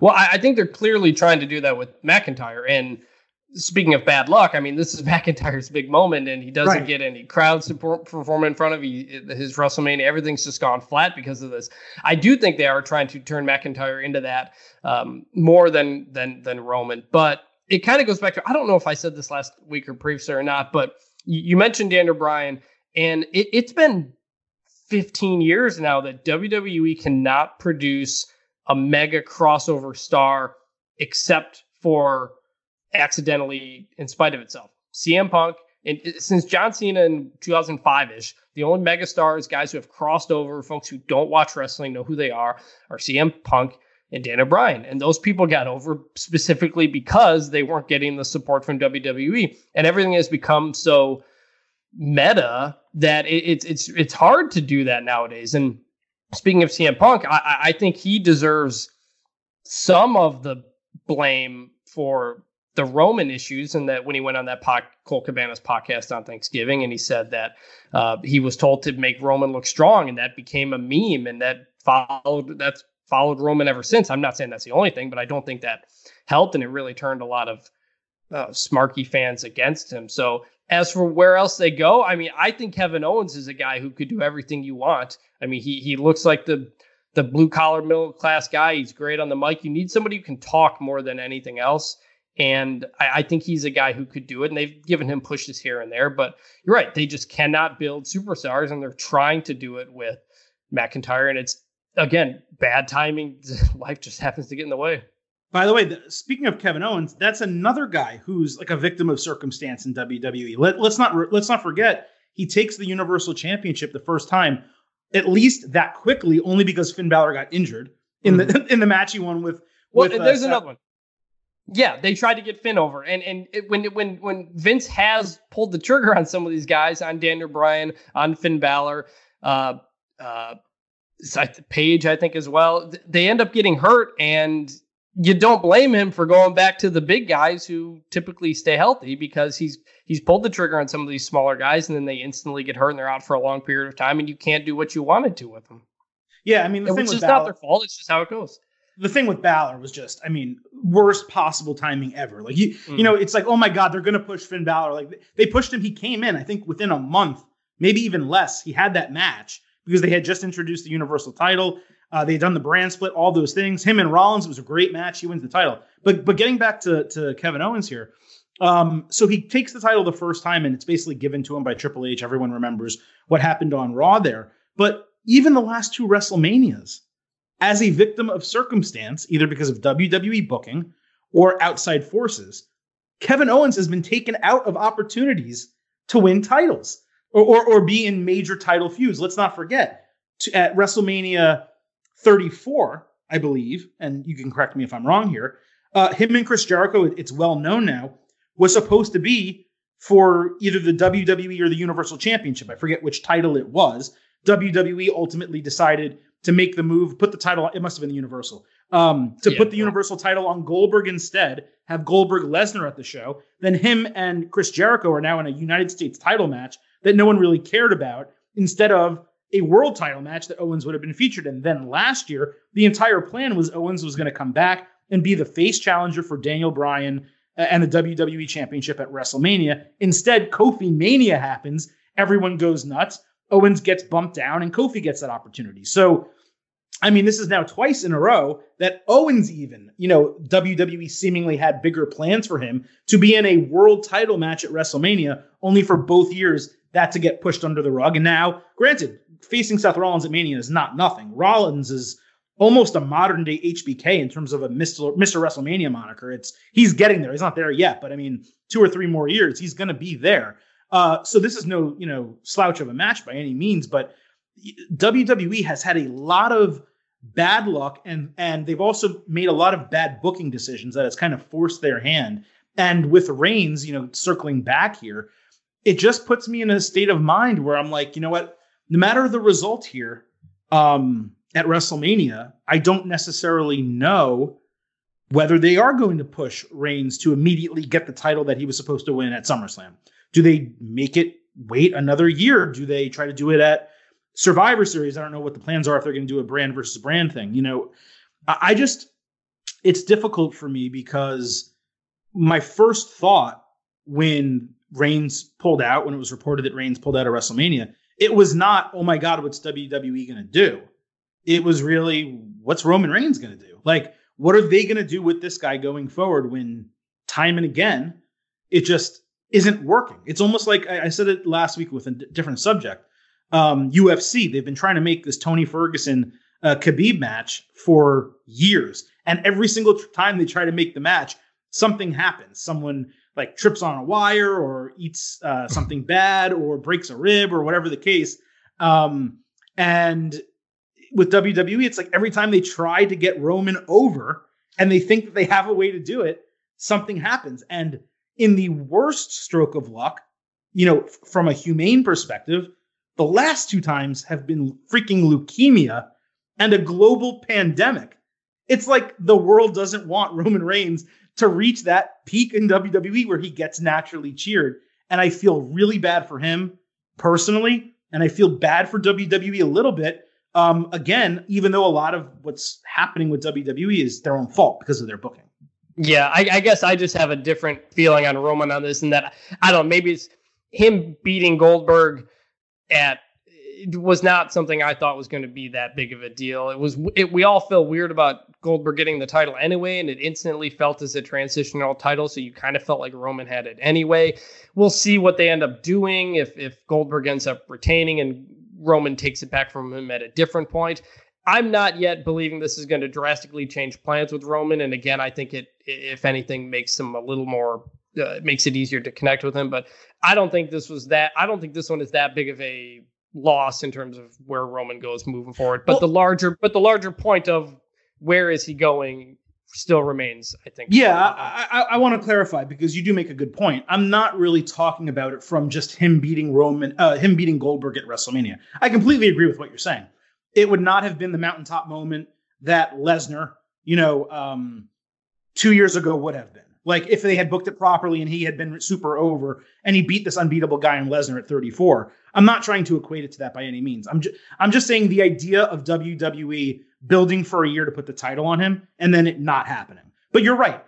Well, I, I think they're clearly trying to do that with McIntyre. And speaking of bad luck, I mean, this is [laughs] McIntyre's big moment, and he doesn't right. get any crowd support perform in front of he, his WrestleMania. Everything's just gone flat because of this. I do think they are trying to turn McIntyre into that um, more than than than Roman, but it kind of goes back to I don't know if I said this last week or previously or not, but you, you mentioned Daniel Bryan and it, it's been 15 years now that WWE cannot produce a mega crossover star except for accidentally in spite of itself. CM Punk, and since John Cena in 2005 ish, the only mega stars, guys who have crossed over, folks who don't watch wrestling know who they are, are CM Punk and Daniel Bryan. And those people got over specifically because they weren't getting the support from WWE. And everything has become so meta that it, it's it's it's hard to do that nowadays. And speaking of CM Punk, I, I think he deserves some of the blame for the Roman issues, and that when he went on that po- Colt Cabana's podcast on Thanksgiving, and he said that uh, he was told to make Roman look strong, and that became a meme, and that followed that's followed Roman ever since. I'm not saying that's the only thing, but I don't think that helped, and it really turned a lot of uh, Smarky fans against him. So as for where else they go, I mean, I think Kevin Owens is a guy who could do everything you want. I mean, he he looks like the the blue collar middle class guy. He's great on the mic. You need somebody who can talk more than anything else. And I, I, think he's a guy who could do it. And they've given him pushes here and there. But you're right. They just cannot build superstars. And they're trying to do it with McIntyre. And it's, again, bad timing. [laughs] Life just happens to get in the way. By the way, the, speaking of Kevin Owens, that's another guy who's like a victim of circumstance in WWE. Let, let's not let's not forget he takes the Universal Championship the first time, at least that quickly, only because Finn Balor got injured in mm-hmm. the [laughs] in the match he won with. Well, with, uh, there's uh, another one. Yeah, they tried to get Finn over, and and it, when when when Vince has pulled the trigger on some of these guys, on Daniel Bryan, on Finn Balor, uh, uh, Paige, I think as well, they end up getting hurt, and you don't blame him for going back to the big guys who typically stay healthy because he's he's pulled the trigger on some of these smaller guys, and then they instantly get hurt and they're out for a long period of time, and you can't do what you wanted to with them. Yeah, I mean, the which is Balor, not their fault; it's just how it goes the thing with Balor was just, I mean, worst possible timing ever. Like you, mm. you know, it's like, oh my God, they're gonna push Finn Balor. Like they pushed him. He came in, I think, within a month, maybe even less. He had that match because they had just introduced the Universal title. Uh, they had done the brand split, all those things. Him and Rollins, it was a great match. He wins the title. But but getting back to to Kevin Owens here, um, so he takes the title the first time, and it's basically given to him by Triple H. Everyone remembers what happened on Raw there. But even the last two WrestleManias, as a victim of circumstance, either because of WWE booking or outside forces, Kevin Owens has been taken out of opportunities to win titles or, or, or be in major title feuds. Let's not forget to, at WrestleMania 34, I believe, and you can correct me if I'm wrong here, uh, him and Chris Jericho, it's well known now, was supposed to be for either the WWE or the Universal Championship. I forget which title it was. WWE ultimately decided to make the move, put the title, it must have been the Universal, um, to yeah, put the yeah. Universal title on Goldberg instead, have Goldberg Lesnar at the show. Then him and Chris Jericho are now in a United States title match that no one really cared about instead of a world title match that Owens would have been featured in. Then last year, the entire plan was Owens was going to come back and be the face challenger for Daniel Bryan uh, and the WWE Championship at WrestleMania. Instead, Kofi Mania happens. Everyone goes nuts. Owens gets bumped down and Kofi gets that opportunity. So, I mean, this is now twice in a row that Owens, even, you know, WWE seemingly had bigger plans for him to be in a world title match at WrestleMania, only for both years that to get pushed under the rug. And now, granted, facing Seth Rollins at Mania is not nothing. Rollins is almost a modern day HBK in terms of a Mr. Mr. WrestleMania moniker. It's he's getting there. He's not there yet, but I mean, two or three more years, he's going to be there. Uh, so this is no, you know, slouch of a match by any means, but WWE has had a lot of bad luck and and they've also made a lot of bad booking decisions that has kind of forced their hand. And with Reigns, you know, circling back here, it just puts me in a state of mind where I'm like, you know what? No matter the result here um, at WrestleMania, I don't necessarily know whether they are going to push Reigns to immediately get the title that he was supposed to win at SummerSlam. Do they make it wait another year? Do they try to do it at Survivor Series? I don't know what the plans are if they're going to do a brand versus brand thing. You know, I just, it's difficult for me because my first thought when Reigns pulled out, when it was reported that Reigns pulled out of WrestleMania, it was not, oh my God, what's WWE going to do? It was really, what's Roman Reigns going to do? Like, what are they going to do with this guy going forward when time and again, it just isn't working. It's almost like I, said it last week with a different subject. Um, UFC, they've been trying to make this Tony Ferguson uh, Khabib match for years. And every single time they try to make the match, something happens. Someone like trips on a wire or eats uh, [laughs] something bad or breaks a rib or whatever the case. Um, and with WWE, it's like every time they try to get Roman over and they think that they have a way to do it, something happens. And in the worst stroke of luck, you know, from a humane perspective, the last two times have been freaking leukemia and a global pandemic. It's like the world doesn't want Roman Reigns to reach that peak in WWE where he gets naturally cheered. And I feel really bad for him personally. And I feel bad for WWE a little bit. Um, again, even though a lot of what's happening with WWE is their own fault because of their booking. Yeah, I, I, guess I just have a different feeling on Roman on this, and that I don't know, maybe it's him beating Goldberg at was not something I thought was going to be that big of a deal. It was it, we all felt weird about Goldberg getting the title anyway, and it instantly felt as a transitional title, so you kind of felt like Roman had it anyway. We'll see what they end up doing if if Goldberg ends up retaining and Roman takes it back from him at a different point. I'm not yet believing this is going to drastically change plans with Roman, and again, I think it, if anything, makes him a little more uh, makes it easier to connect with him. But I don't think this was that. I don't think this one is that big of a loss in terms of where Roman goes moving forward. But well, the larger, but the larger point of where is he going still remains, I think. Yeah, I, I, I want to clarify because you do make a good point. I'm not really talking about it from just him beating Roman, uh, him beating Goldberg at WrestleMania. I completely agree with what you're saying. It would not have been the mountaintop moment that Lesnar, you know, um, two years ago would have been. Like if they had booked it properly and he had been super over and he beat this unbeatable guy in Lesnar at 34. I'm not trying to equate it to that by any means. I'm just I'm just saying the idea of WWE building for a year to put the title on him and then it not happening. But you're right.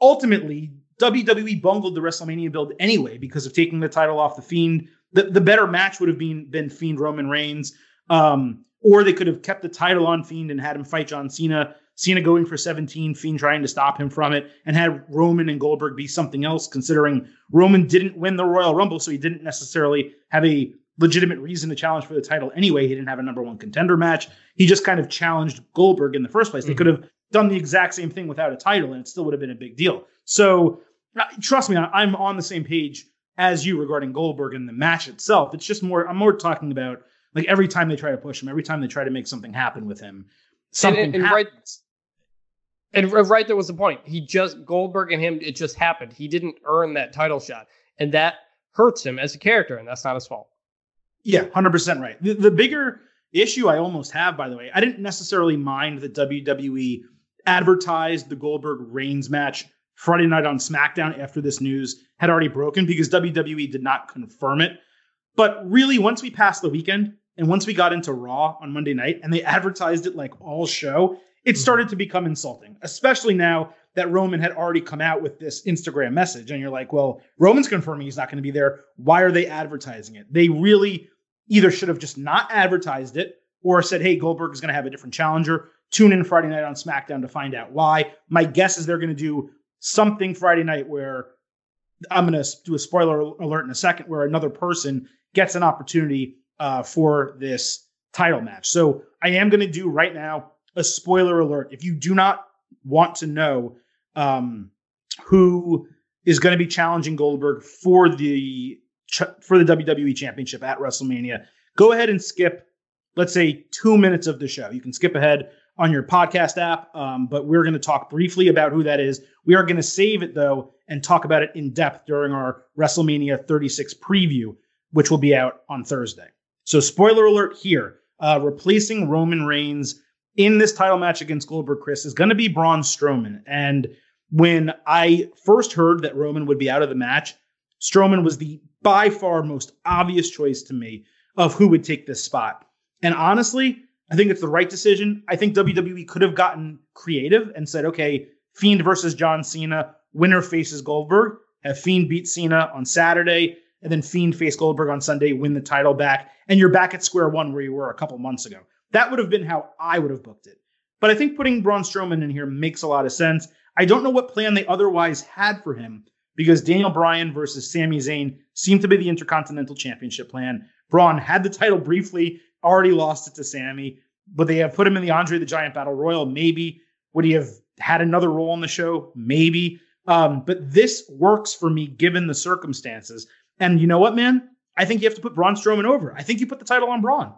Ultimately, WWE bungled the WrestleMania build anyway because of taking the title off the Fiend. The, the better match would have been been Fiend Roman Reigns. Um, or they could have kept the title on Fiend and had him fight John Cena. Cena going for 17, Fiend trying to stop him from it, and had Roman and Goldberg be something else, considering Roman didn't win the Royal Rumble, so he didn't necessarily have a legitimate reason to challenge for the title anyway. He didn't have a number one contender match. He just kind of challenged Goldberg in the first place. Mm-hmm. They could have done the exact same thing without a title, and it still would have been a big deal. So uh, trust me, I'm on the same page as you regarding Goldberg and the match itself. It's just more, I'm more talking about like every time they try to push him, every time they try to make something happen with him, something and, and, and right, and right there was the point. He just Goldberg and him, it just happened. He didn't earn that title shot, and that hurts him as a character, and that's not his fault. Yeah, hundred percent right. The, the bigger issue I almost have, by the way, I didn't necessarily mind that WWE advertised the Goldberg Reigns match Friday night on SmackDown after this news had already broken because WWE did not confirm it. But really, once we passed the weekend, and once we got into Raw on Monday night and they advertised it like all show, it mm-hmm. started to become insulting, especially now that Roman had already come out with this Instagram message. And you're like, well, Roman's confirming he's not going to be there. Why are they advertising it? They really either should have just not advertised it or said, hey, Goldberg is going to have a different challenger. Tune in Friday night on SmackDown to find out why. My guess is they're going to do something Friday night where I'm going to do a spoiler alert in a second, where another person gets an opportunity uh, for this title match. So I am going to do right now a spoiler alert. If you do not want to know um, who is going to be challenging Goldberg for the for the WWE Championship at WrestleMania, go ahead and skip, let's say, two minutes of the show. You can skip ahead on your podcast app, um, but we're going to talk briefly about who that is. We are going to save it though and talk about it in depth during our WrestleMania 36 preview, which will be out on Thursday. So, spoiler alert here uh, replacing Roman Reigns in this title match against Goldberg Chris is going to be Braun Strowman. And when I first heard that Roman would be out of the match, Strowman was the by far most obvious choice to me of who would take this spot. And honestly, I think it's the right decision. I think WWE could have gotten creative and said, okay, Fiend versus John Cena, winner faces Goldberg, have Fiend beat Cena on Saturday, and then Fiend face Goldberg on Sunday, win the title back, and you're back at square one where you were a couple months ago. That would have been how I would have booked it. But I think putting Braun Strowman in here makes a lot of sense. I don't know what plan they otherwise had for him because Daniel Bryan versus Sami Zayn seemed to be the Intercontinental Championship plan. Braun had the title briefly, already lost it to Sami, but they have put him in the Andre the Giant Battle Royal. Maybe would he have had another role on the show? Maybe. Um, but this works for me given the circumstances. And you know what, man? I think you have to put Braun Strowman over. I think you put the title on Braun.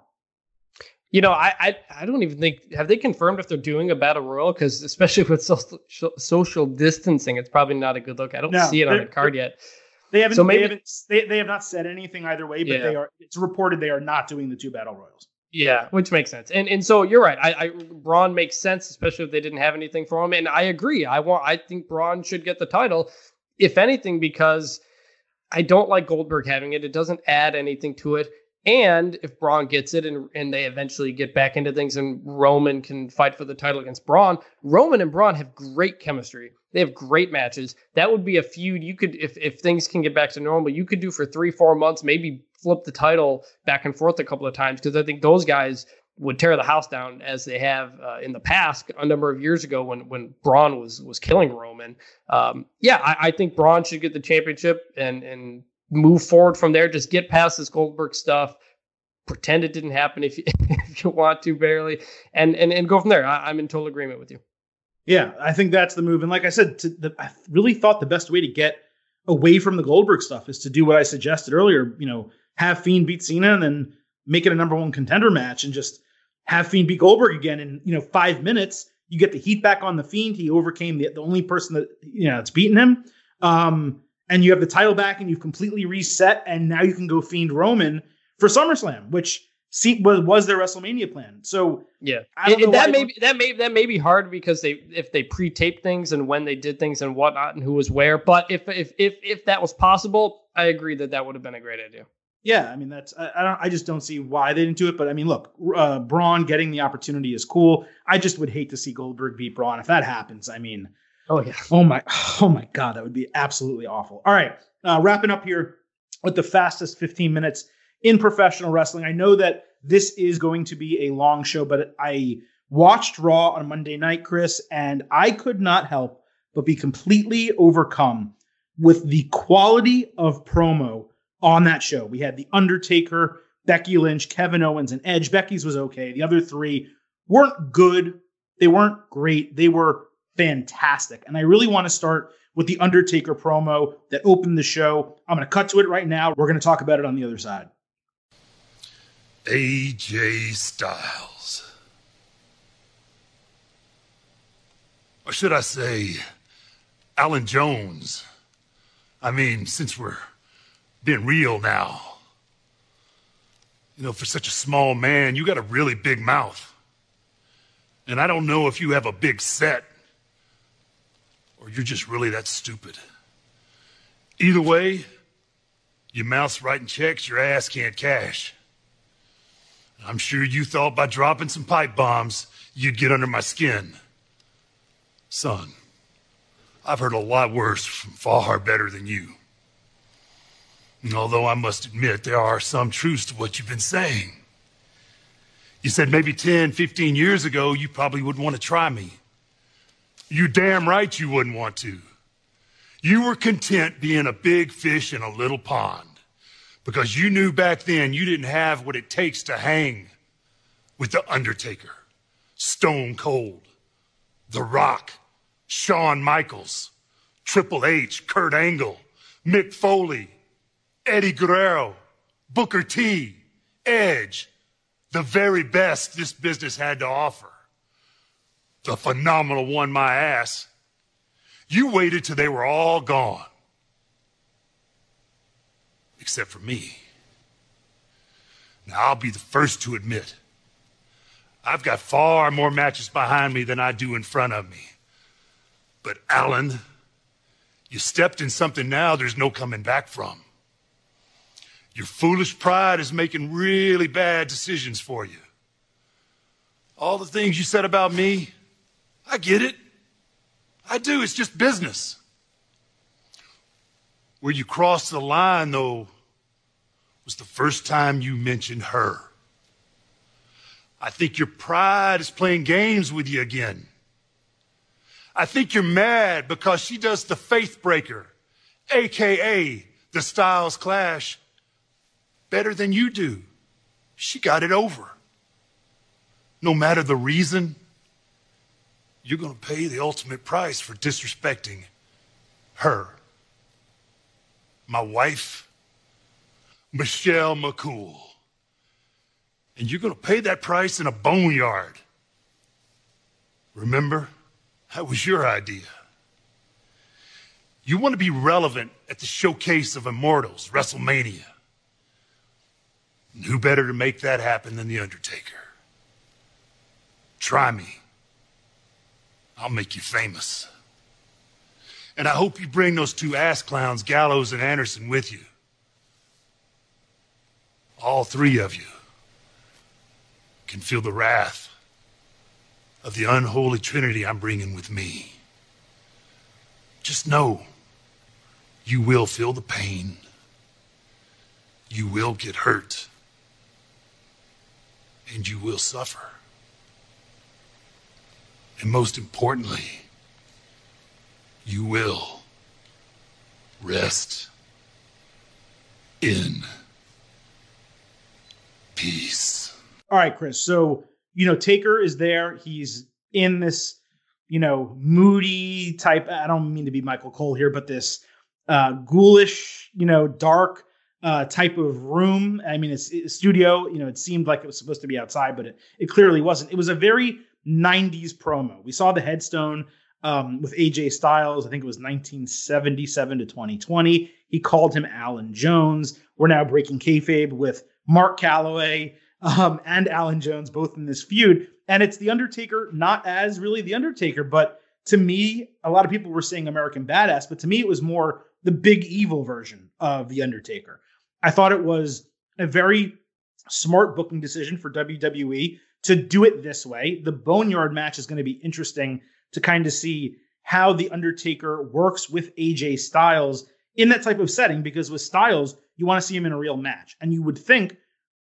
You know, I, I, I don't even think have they confirmed if they're doing a battle royal because especially with social, social distancing, it's probably not a good look. I don't no, see it on the card yet. They haven't. So maybe, they, haven't they, they have not said anything either way, but yeah. they are. It's reported they are not doing the two battle royals. Yeah, which makes sense. And and so you're right. I, I Braun makes sense, especially if they didn't have anything for him. And I agree. I want. I think Braun should get the title, if anything, because I don't like Goldberg having it. It doesn't add anything to it. And if Braun gets it and, and they eventually get back into things and Roman can fight for the title against Braun, Roman and Braun have great chemistry. They have great matches. That would be a feud you could, if if things can get back to normal, you could do for three, four months, maybe flip the title back and forth a couple of times because I think those guys would tear the house down as they have uh, in the past a number of years ago when when Braun was was killing Roman. Um, yeah, I, I, think Braun should get the championship and and move forward from there. Just get past this Goldberg stuff. Pretend it didn't happen if you [laughs] if you want to barely, and and and go from there. I, I'm in total agreement with you. Yeah, I think that's the move. And like I said, the, I really thought the best way to get away from the Goldberg stuff is to do what I suggested earlier. You know, have Fiend beat Cena and then make it a number one contender match and just have Fiend beat Goldberg again in you know five minutes. You get the heat back on the Fiend. He overcame the, the only person that you know that's beaten him. Um, and you have the title back, and you've completely reset. And now you can go Fiend Roman for SummerSlam, which see was was their WrestleMania plan. So yeah, that may be, that may that may be hard because they if they pre-tape things and when they did things and whatnot and who was where. But if if if if that was possible, I agree that that would have been a great idea. Yeah, I mean that's I, I, don't I just don't see why they didn't do it. But I mean, look, uh, Braun getting the opportunity is cool. I just would hate to see Goldberg beat Braun if that happens. I mean, oh yeah, oh my, [sighs] oh my God, that would be absolutely awful. All right, uh, wrapping up here with the fastest 15 minutes in professional wrestling. I know that this is going to be a long show, but I watched Raw on Monday night, Chris, and I could not help but be completely overcome with the quality of promo on that show. We had The Undertaker, Becky Lynch, Kevin Owens, and Edge. Becky's was okay. The other three weren't good. They weren't great. They were fantastic. And I really want to start with The Undertaker promo that opened the show. I'm going to cut to it right now. We're going to talk about it on the other side. AJ Styles. Or should I say, Alan Jones? I mean, since we're being real now. You know, for such a small man, you got a really big mouth. And I don't know if you have a big set or you're just really that stupid. Either way, your mouth's writing checks your ass can't cash. I'm sure you thought by dropping some pipe bombs, you'd get under my skin. Son, I've heard a lot worse from far better than you. And Although I must admit, there are some truths to what you've been saying. You said maybe 10, 15 years ago, you probably wouldn't want to try me. You damn right you wouldn't want to. You were content being a big fish in a little pond because you knew back then you didn't have what it takes to hang with The Undertaker, Stone Cold, The Rock, Shawn Michaels, Triple H, Kurt Angle, Mick Foley, Eddie Guerrero, Booker T, Edge, the very best this business had to offer. The phenomenal one, my ass. You waited till they were all gone. Except for me. Now, I'll be the first to admit, I've got far more matches behind me than I do in front of me. But, Alan, you stepped in something now there's no coming back from. Your foolish pride is making really bad decisions for you. All the things you said about me, I get it. I do. It's just business. Where you crossed the line, though, was the first time you mentioned her. I think your pride is playing games with you again. I think you're mad because she does the faith breaker, AKA the Styles Clash, better than you do. She got it over. No matter the reason, you're going to pay the ultimate price for disrespecting her. My wife, Michelle McCool. And you're going to pay that price in a boneyard. Remember, that was your idea. You want to be relevant at the showcase of Immortals, WrestleMania. And who better to make that happen than The Undertaker? Try me. I'll make you famous. And I hope you bring those two ass clowns, Gallows and Anderson, with you. All three of you can feel the wrath of the unholy trinity I'm bringing with me. just know you will feel the pain. You will get hurt. And you will suffer. And most importantly, you will rest in peace. All right, Chris. So, you know, Taker is there. He's in this, you know, moody type. I don't mean to be Michael Cole here, but this uh, ghoulish, you know, dark uh, type of room. I mean, it's, it's studio. You know, it seemed like it was supposed to be outside, but it, it clearly wasn't. It was a very 90s promo. We saw the headstone um, with AJ Styles. I think it was 1977 to 2020. He called him Alan Jones. We're now breaking kayfabe with Mark Calaway um, and Alan Jones both in this feud. And it's The Undertaker, not as really The Undertaker, but to me, a lot of people were saying American Badass, but to me, it was more the big evil version of The Undertaker. I thought it was a very smart booking decision for WWE to do it this way. The Boneyard match is going to be interesting to kind of see how The Undertaker works with AJ Styles in that type of setting, because with Styles, you want to see him in a real match. And you would think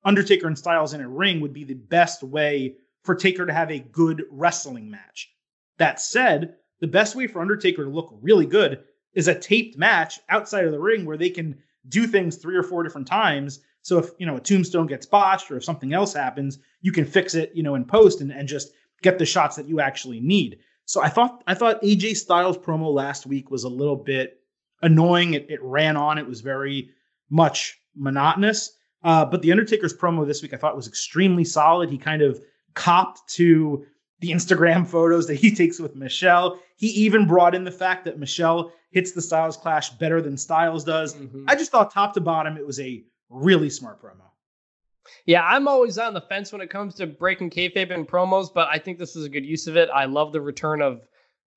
Undertaker and Styles in a ring would be the best way for Taker to have a good wrestling match. That said, the best way for Undertaker to look really good is a taped match outside of the ring where they can do things three or four different times. So if you know a tombstone gets botched or if something else happens, you can fix it, you know, in post and, and just get the shots that you actually need. So I thought I thought AJ Styles promo last week was a little bit annoying. It, it ran on. It was very much monotonous. Uh, but the Undertaker's promo this week I thought was extremely solid. He kind of copped to the Instagram [laughs] photos that he takes with Michelle. He even brought in the fact that Michelle hits the Styles Clash better than Styles does. Mm-hmm. I just thought top to bottom it was a really smart promo. Yeah, I'm always on the fence when it comes to breaking kayfabe and promos, but I think this was a good use of it. I love the return of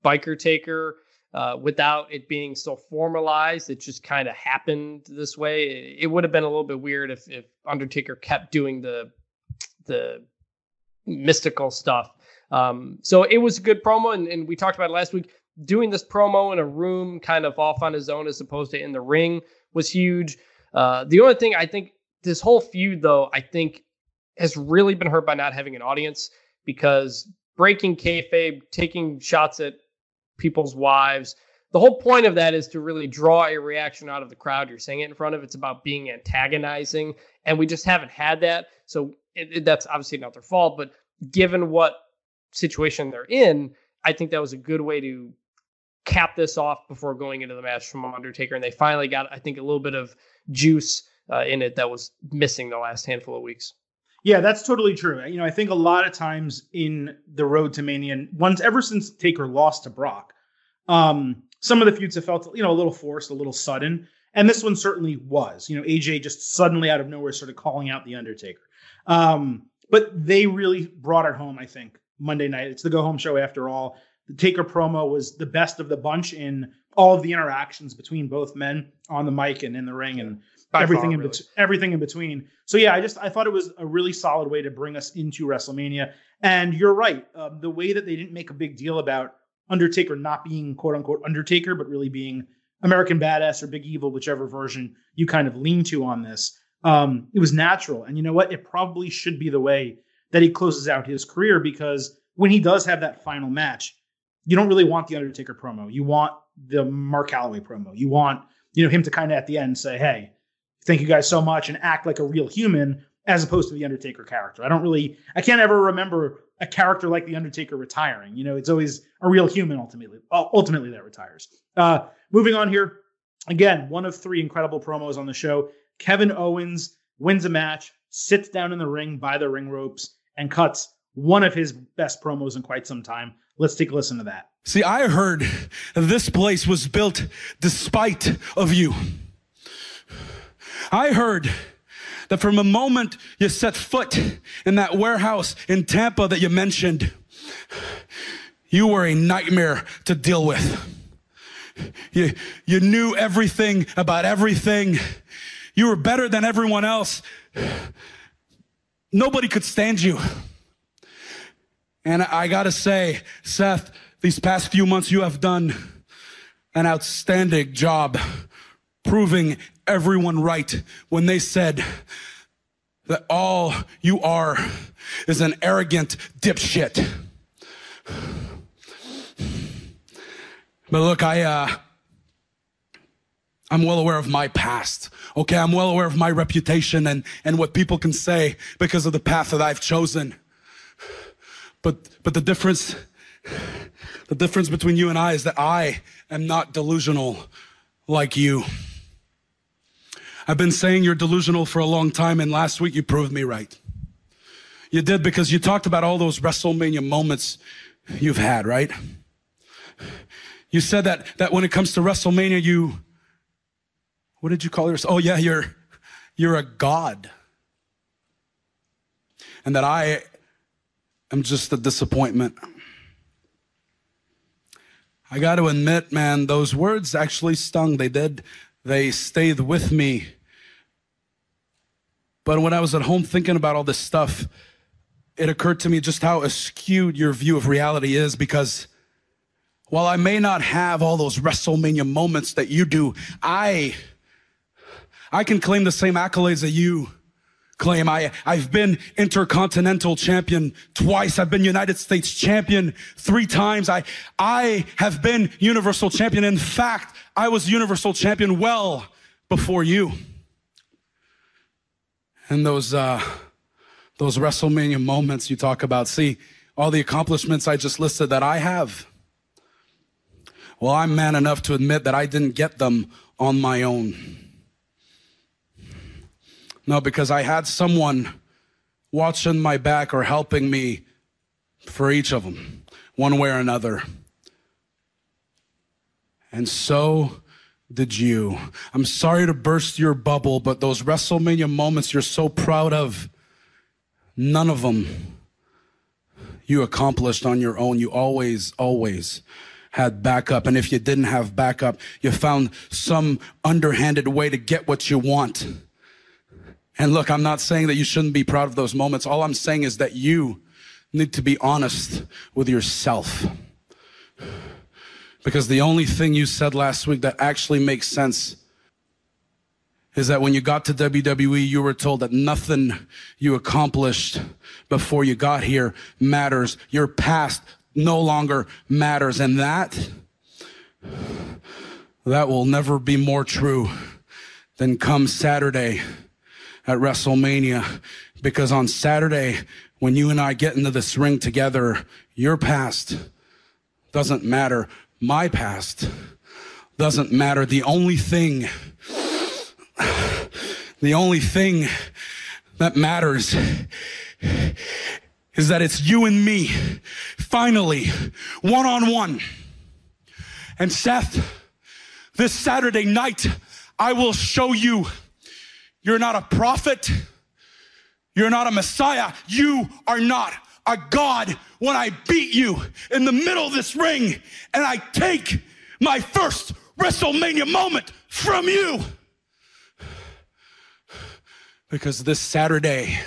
Biker Taker uh, without it being so formalized. It just kind of happened this way. It would have been a little bit weird if, if Undertaker kept doing the the mystical stuff. Um, so it was a good promo, and, and we talked about it last week. Doing this promo in a room, kind of off on his own, as opposed to in the ring, was huge. Uh, the only thing I think this whole feud, though, I think has really been hurt by not having an audience because breaking kayfabe, taking shots at people's wives. The whole point of that is to really draw a reaction out of the crowd you're saying it in front of. It's about being antagonizing, and we just haven't had that. So it, it, that's obviously not their fault, but given what situation they're in, I think that was a good way to cap this off before going into the match from Undertaker. And they finally got, I think, a little bit of juice uh, in it that was missing the last handful of weeks. Yeah, that's totally true. You know, I think a lot of times in the road to Mania, once ever since Taker lost to Brock, um, some of the feuds have felt, you know, a little forced, a little sudden. And this one certainly was. You know, AJ just suddenly out of nowhere started calling out The Undertaker. Um, but they really brought it home, I think, Monday night. It's the go home show after all. The Taker promo was the best of the bunch in all of the interactions between both men on the mic and in the ring. And by everything far, in really. between, everything in between. So yeah, I just I thought it was a really solid way to bring us into WrestleMania. And you're right, um, the way that they didn't make a big deal about Undertaker not being quote unquote Undertaker, but really being American Badass or Big Evil, whichever version you kind of lean to on this. Um, it was natural, and you know what? It probably should be the way that he closes out his career because when he does have that final match, you don't really want the Undertaker promo. You want the Mark Calaway promo. You want you know him to kind of at the end say, "Hey, thank you guys so much and act like a real human as opposed to the Undertaker character. I don't really, I can't ever remember a character like the Undertaker retiring. You know, it's always a real human ultimately, ultimately that retires. Uh, moving on here, again, one of three incredible promos on the show. Kevin Owens wins a match, sits down in the ring by the ring ropes, and cuts one of his best promos in quite some time. Let's take a listen to that. See, I heard this place was built despite of you. I heard that from the moment you set foot in that warehouse in Tampa that you mentioned, you were a nightmare to deal with. You, you knew everything about everything. You were better than everyone else. Nobody could stand you. And I gotta say, Seth, these past few months you have done an outstanding job proving everyone right when they said that all you are is an arrogant dipshit. But look, I, uh, I'm well aware of my past. Okay. I'm well aware of my reputation and, and what people can say because of the path that I've chosen. But, but the difference, the difference between you and I is that I am not delusional like you. I've been saying you're delusional for a long time, and last week you proved me right. You did because you talked about all those WrestleMania moments you've had, right? You said that, that when it comes to WrestleMania, you, what did you call yourself? Oh yeah, you're, you're a god. And that I am just a disappointment. I got to admit, man, those words actually stung. They did. They stayed with me but when I was at home thinking about all this stuff, it occurred to me just how askewed your view of reality is because while I may not have all those WrestleMania moments that you do, I, I can claim the same accolades that you claim. I, I've been intercontinental champion twice. I've been United States champion three times. I, I have been universal champion. In fact, I was universal champion well before you and those uh, those WrestleMania moments you talk about. See, all the accomplishments I just listed that I have. Well, I'm man enough to admit that I didn't get them on my own. No, because I had someone watching my back or helping me for each of them, one way or another. And so did you. I'm sorry to burst your bubble, but those WrestleMania moments you're so proud of, none of them you accomplished on your own. You always, always had backup. And if you didn't have backup, you found some underhanded way to get what you want. And look, I'm not saying that you shouldn't be proud of those moments. All I'm saying is that you need to be honest with yourself. Because the only thing you said last week that actually makes sense is that when you got to WWE, you were told that nothing you accomplished before you got here matters. Your past no longer matters. And that, that will never be more true than come Saturday at WrestleMania. Because on Saturday, when you and I get into this ring together, your past doesn't matter. My past doesn't matter. The only thing, the only thing that matters is that it's you and me, finally, one on one. And Seth, this Saturday night, I will show you you're not a prophet. You're not a Messiah. You are not a God when I beat you in the middle of this ring and I take my first WrestleMania moment from you. Because this Saturday,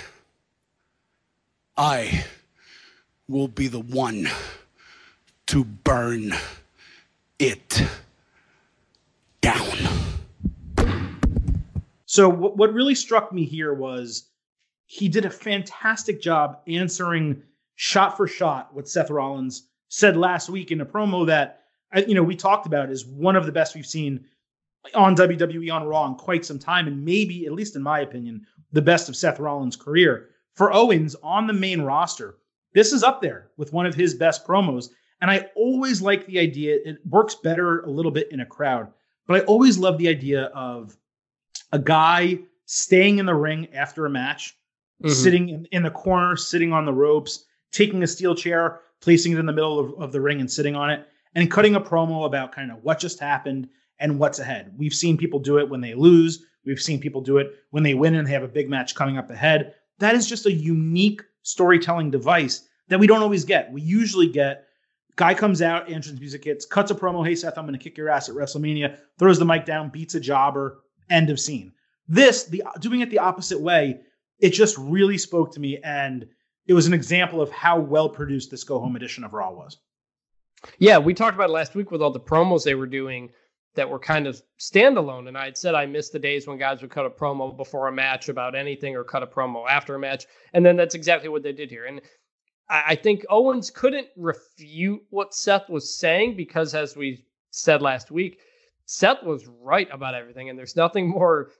I will be the one to burn it down. So, what what really struck me here was he did a fantastic job answering shot for shot what Seth Rollins said last week in a promo that uh, you know we talked about is one of the best we've seen on WWE on Raw in quite some time, and maybe, at least in my opinion, the best of Seth Rollins' career. For Owens on the main roster, this is up there with one of his best promos. And I always like the idea, it works better a little bit in a crowd, but I always love the idea of a guy staying in the ring after a match, mm-hmm. sitting in, in the corner, sitting on the ropes, taking a steel chair, placing it in the middle of, of the ring and sitting on it, and cutting a promo about kind of what just happened and what's ahead. We've seen people do it when they lose. We've seen people do it when they win and they have a big match coming up ahead. That is just a unique storytelling device that we don't always get. We usually get guy comes out, entrance music hits, cuts a promo. Hey Seth, I'm going to kick your ass at WrestleMania. Throws the mic down, beats a jobber. End of scene. This, the doing it the opposite way, it just really spoke to me and it was an example of how well produced this go home edition of Raw was. Yeah, we talked about last week with all the promos they were doing. that were kind of standalone. And I had said I missed the days when guys would cut a promo before a match about anything or cut a promo after a match. And then that's exactly what they did here. And I think Owens couldn't refute what Seth was saying because, as we said last week, Seth was right about everything. And there's nothing more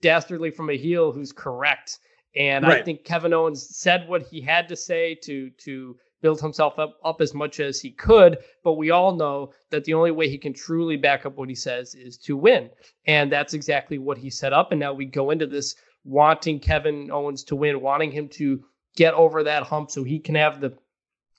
dastardly from a heel who's correct. And right. I think Kevin Owens said what he had to say to to build himself up, up as much as he could. But we all know that the only way he can truly back up what he says is to win. And that's exactly what he set up. And now we go into this wanting Kevin Owens to win, wanting him to get over that hump so he can have the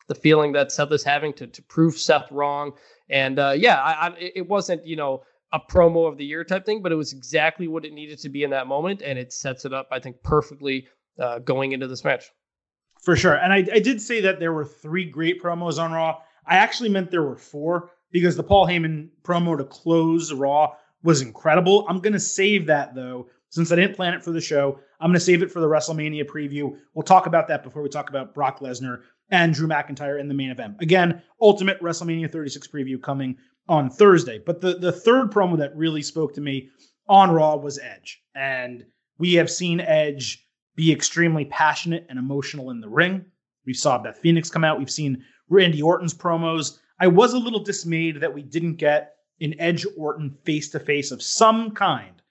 the feeling that Seth is having to to prove Seth wrong. And uh, yeah, I, I, it wasn't you know a promo of the year type thing, but it was exactly what it needed to be in that moment, and it sets it up I think perfectly uh, going into this match. For sure. And I, I did say that there were three great promos on Raw. I actually meant there were four because the Paul Heyman promo to close Raw was incredible. I'm going to save that though, since I didn't plan it for the show. I'm going to save it for the WrestleMania preview. We'll talk about that before we talk about Brock Lesnar and Drew McIntyre in the main event. Again, Ultimate WrestleMania 36 preview coming on Thursday. But the, the third promo that really spoke to me on Raw was Edge. And we have seen Edge be extremely passionate and emotional in the ring. We saw Beth Phoenix come out. We've seen Randy Orton's promos. I was a little dismayed that we didn't get an Edge Orton face to face of some kind,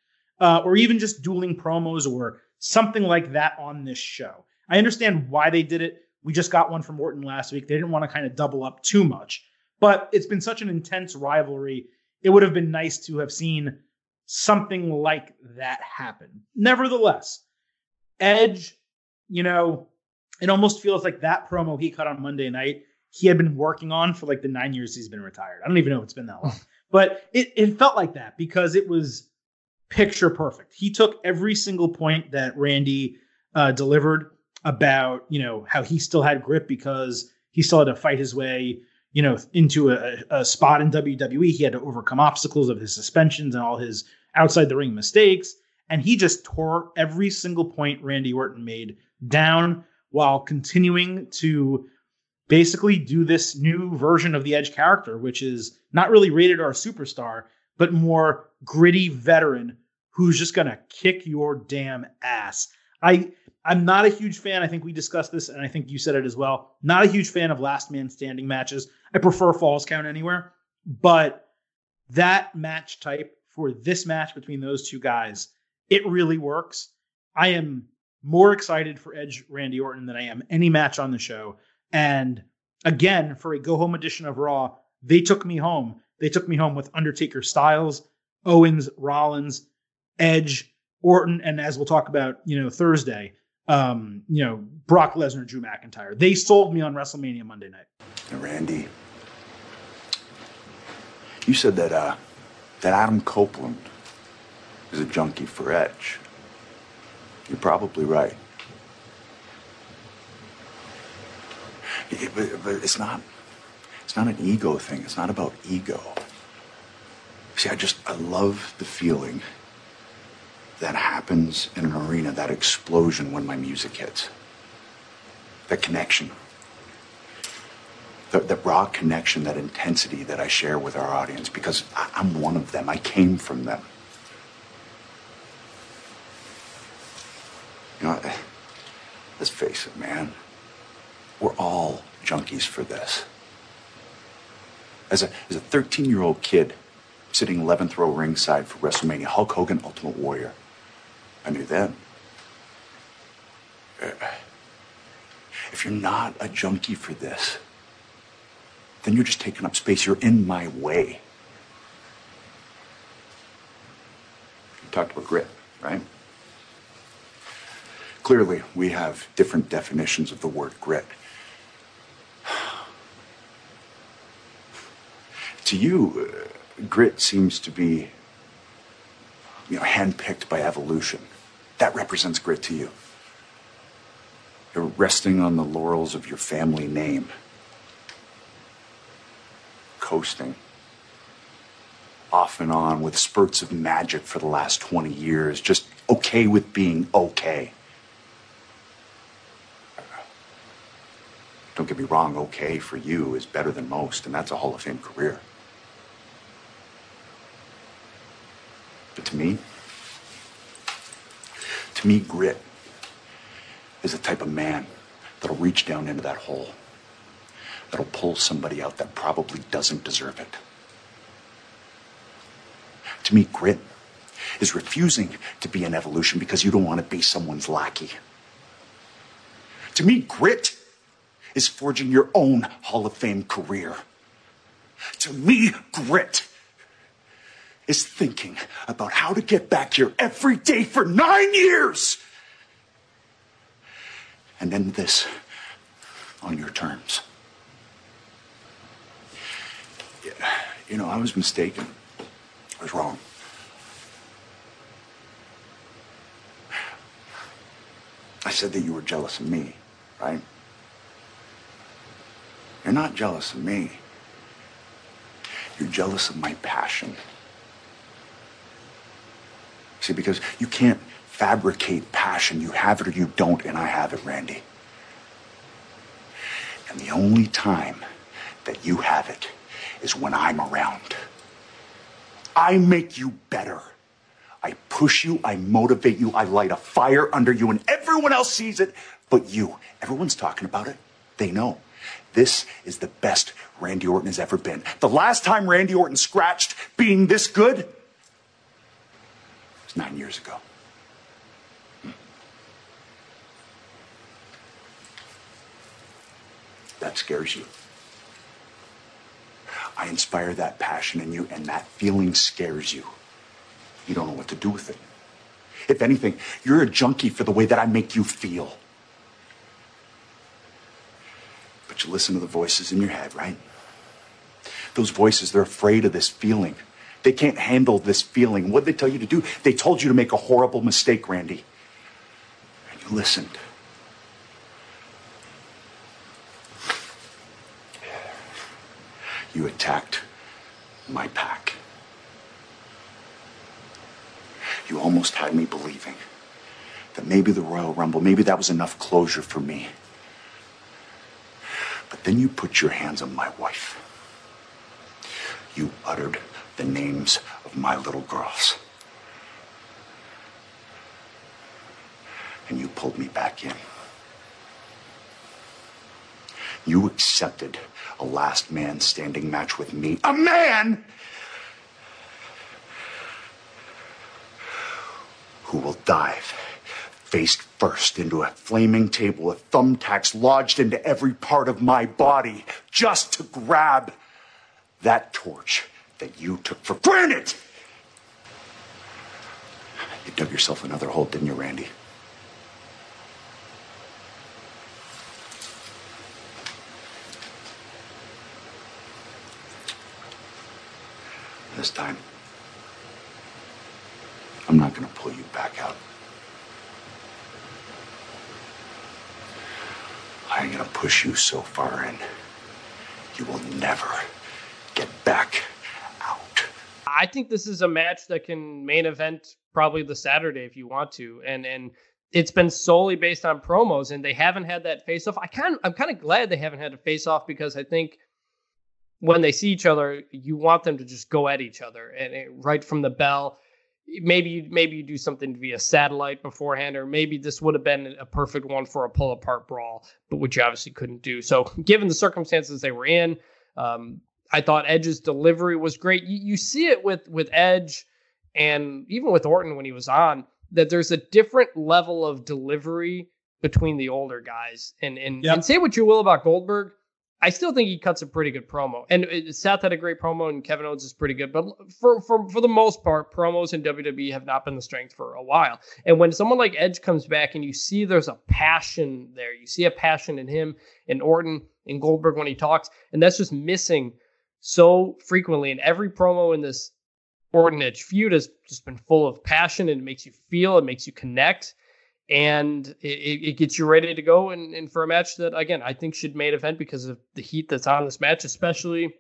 uh, or even just dueling promos or something like that on this show. I understand why they did it. We just got one from Orton last week. They didn't want to kind of double up too much, but it's been such an intense rivalry. It would have been nice to have seen something like that happen. Nevertheless, Edge, you know, it almost feels like that promo he cut on Monday night, he had been working on for like the nine years he's been retired. I don't even know if it's been that long, [laughs] but it, it felt like that because it was picture perfect. He took every single point that Randy uh, delivered about, you know, how he still had grip because he still had to fight his way, you know, into a, a spot in WWE. He had to overcome obstacles of his suspensions and all his outside the ring mistakes. And he just tore every single point Randy Orton made down while continuing to basically do this new version of the Edge character, which is not really rated R superstar, but more gritty veteran who's just gonna kick your damn ass. I I'm not a huge fan. I think we discussed this, and I think you said it as well. Not a huge fan of last man standing matches. I prefer falls count anywhere, but that match type for this match between those two guys it really works. I am more excited for Edge Randy Orton than I am any match on the show. And again, for a go home edition of Raw, they took me home. They took me home with Undertaker Styles, Owens, Rollins, Edge, Orton, and as we'll talk about, you know, Thursday, um, you know, Brock Lesnar, Drew McIntyre. They sold me on WrestleMania Monday night. Randy, you said that uh, that Adam Copeland is a junkie for Edge. You're probably right. but, but it's not. It's not an ego thing. It's not about ego. See, I just I love the feeling that happens in an arena, that explosion when my music hits. That connection. That, that raw connection, that intensity that I share with our audience because I, I'm one of them. I came from them. You know, let's face it, man. We're all junkies for this. As a, as a 13 year old kid sitting 11th row ringside for WrestleMania, Hulk Hogan, Ultimate Warrior, I knew then. Uh, if you're not a junkie for this, then you're just taking up space. You're in my way. You talked about grit, right? Clearly, we have different definitions of the word grit. to you, uh, grit seems to be, you know, handpicked by evolution. That represents grit to you. You're resting on the laurels of your family name, coasting off and on with spurts of magic for the last 20 years, just okay with being okay. Don't get me wrong, okay for you is better than most, and that's a Hall of Fame career. But to me, to me, grit is the type of man that'll reach down into that hole, that'll pull somebody out that probably doesn't deserve it. To me, grit is refusing to be an evolution because you don't want to be someone's lackey. To me, grit is forging your own Hall of Fame career. To me, grit is thinking about how to get back here every day for nine years and end this on your terms. You know, I was mistaken. I was wrong. I said that you were jealous of me, right? You're not jealous of me. You're jealous of my passion. See, because you can't fabricate passion. You have it or you don't, and I have it, Randy. And the only time that you have it is when I'm around. I make you better. I push you, I motivate you, I light a fire under you, and everyone else sees it but you. Everyone's talking about it. They know. This is the best Randy Orton has ever been. The last time Randy Orton scratched being this good was nine years ago. That scares you. I inspire that passion in you, and that feeling scares you. You don't know what to do with it. If anything, you're a junkie for the way that I make you feel. But you listen to the voices in your head, right? Those voices, they're afraid of this feeling. They can't handle this feeling. What did they tell you to do? They told you to make a horrible mistake, Randy. And you listened. You attacked my pack. You almost had me believing that maybe the Royal Rumble, maybe that was enough closure for me. But then you put your hands on my wife. You uttered the names of my little girls. And you pulled me back in. You accepted a last man standing match with me. A man who will dive face first into a flaming table with thumbtacks lodged into every part of my body just to grab that torch that you took for granted. You dug yourself another hole, didn't you, Randy? This time, I'm not going to pull you back out. I'm going to push you so far in, you will never get back. I think this is a match that can main event probably the Saturday if you want to, and and it's been solely based on promos, and they haven't had that face off. I kind I'm kind of glad they haven't had a face off because I think when they see each other, you want them to just go at each other, and it, right from the bell. Maybe you maybe you do something via satellite beforehand, or maybe this would have been a perfect one for a pull apart brawl, but which you obviously couldn't do. So, given the circumstances they were in, um, I thought Edge's delivery was great. You, you see it with with Edge, and even with Orton when he was on, that there's a different level of delivery between the older guys. And and, Yep. and say what you will about Goldberg, I still think he cuts a pretty good promo. And it- Seth had a great promo, and Kevin Owens is pretty good. But for for for the most part, promos in WWE have not been the strength for a while. And when someone like Edge comes back, and you see there's a passion there, you see a passion in him and Orton and Goldberg when he talks, and that's just missing so frequently. And every promo in this Orton Edge feud has just been full of passion, and it makes you feel, it makes you connect and it, it gets you ready to go and, and for a match that again I think should main event because of the heat that's on this match, especially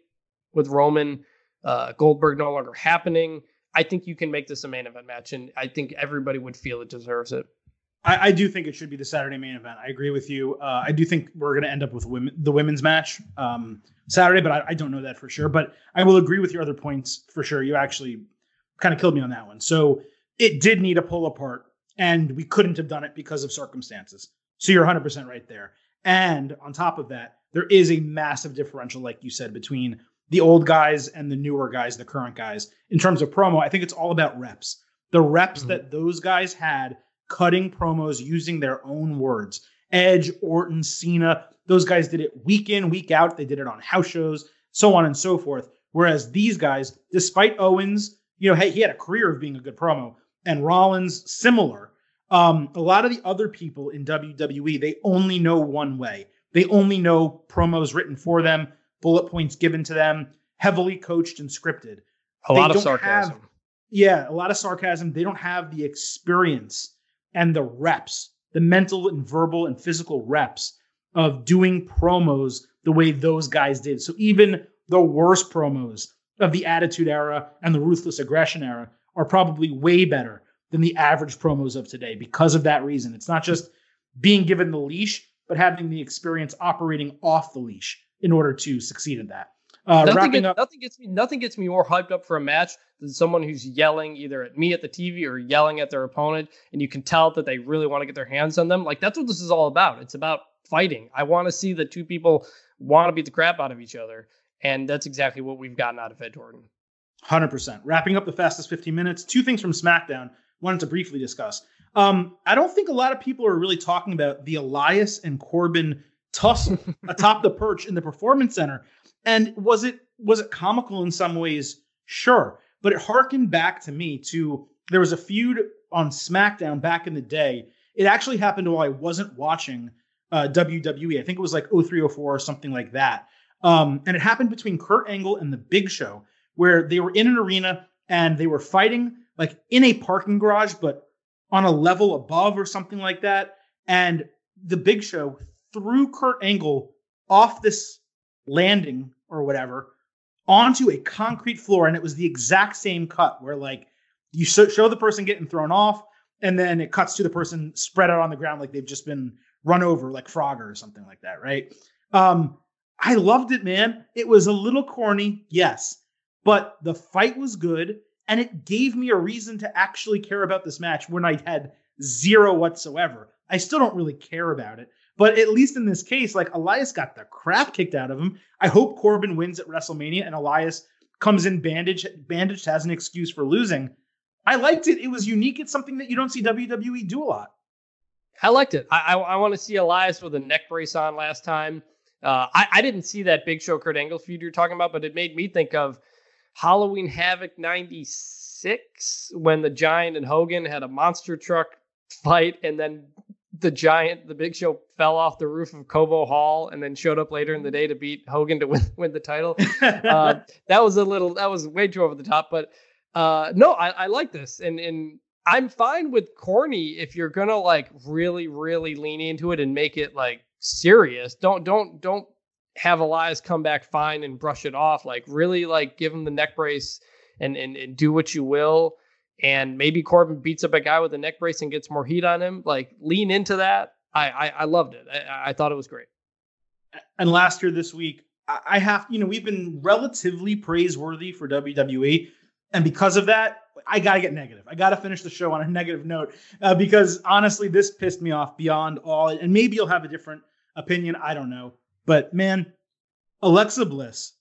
with Roman uh, Goldberg no longer happening. I think you can make this a main event match, and I think everybody would feel it deserves it. I, I do think it should be the Saturday main event. I agree with you. Uh, I do think we're going to end up with women, the women's match um, Saturday, but I, I don't know that for sure. But I will agree with your other points for sure. You actually kind of killed me on that one. So it did need a pull apart, and we couldn't have done it because of circumstances. So you're 100% right there. And on top of that, there is a massive differential, like you said, between the old guys and the newer guys, the current guys. In terms of promo, I think it's all about reps. The reps mm-hmm. that those guys had cutting promos using their own words. Edge, Orton, Cena, those guys did it week in, week out. They did it on house shows, so on and so forth. Whereas these guys, despite Owens, you know, hey, he had a career of being a good promo, and Rollins similar. Um, a lot of the other people in WWE, they only know one way. They only know promos written for them, bullet points given to them, heavily coached and scripted. A they lot of sarcasm. Have, yeah, a lot of sarcasm. They don't have the experience and the reps, the mental and verbal and physical reps of doing promos the way those guys did. So even the worst promos of the Attitude Era and the Ruthless Aggression Era are probably way better than the average promos of today because of that reason. It's not just being given the leash, but having the experience operating off the leash in order to succeed in that. Uh, nothing, gets, up, nothing gets me nothing gets me more hyped up for a match than someone who's yelling either at me at the TV or yelling at their opponent, and you can tell that they really want to get their hands on them. Like that's what this is all about. It's about fighting. I want to see that two people want to beat the crap out of each other, and that's exactly what we've gotten out of Edge Orton. Hundred percent. Wrapping up the fastest 15 minutes. Two things from SmackDown. Wanted to briefly discuss. Um, I don't think a lot of people are really talking about the Elias and Corbin tussle [laughs] atop the perch in the Performance Center. And was it was it comical in some ways? Sure, but it harkened back to me to there was a feud on SmackDown back in the day. It actually happened while I wasn't watching uh, WWE. I think it was like 0304 or something like that. Um, and it happened between Kurt Angle and the Big Show, where they were in an arena and they were fighting like in a parking garage, but on a level above or something like that. And the Big Show threw Kurt Angle off this landing or whatever onto a concrete floor. And it was the exact same cut where, like, you show the person getting thrown off, and then it cuts to the person spread out on the ground like they've just been run over, like Frogger or something like that, right? Um, I loved it, man. It was a little corny, yes, but the fight was good and it gave me a reason to actually care about this match when I had zero whatsoever. I still don't really care about it, but at least in this case, like Elias got the crap kicked out of him. I hope Corbin wins at WrestleMania and Elias comes in bandaged, bandaged has an excuse for losing. I liked it. It was unique. It's something that you don't see WWE do a lot. I liked it. I, I, I want to see Elias with a neck brace on last time. Uh, I, I didn't see that Big Show Kurt Angle feud you're talking about, but it made me think of Halloween Havoc 96 when the Giant and Hogan had a monster truck fight and then the Giant, the Big Show fell off the roof of Cobo Hall and then showed up later in the day to beat Hogan to win, [laughs] win the title. [laughs] uh, that was a little, that was way too over the top, but uh, no, I, I like this. And, and I'm fine with corny if you're going to like really, really lean into it and make it like serious. Don't, don't, don't have Elias come back fine and brush it off. Like really like give him the neck brace and, and, and do what you will. And maybe Corbin beats up a guy with a neck brace and gets more heat on him. Like lean into that. I I, I loved it. I, I thought it was great. And last year this week, I have you know we've been relatively praiseworthy for WWE, and because of that, I gotta get negative. I gotta finish the show on a negative note uh, because honestly, this pissed me off beyond all. And maybe you'll have a different opinion. I don't know. But man, Alexa Bliss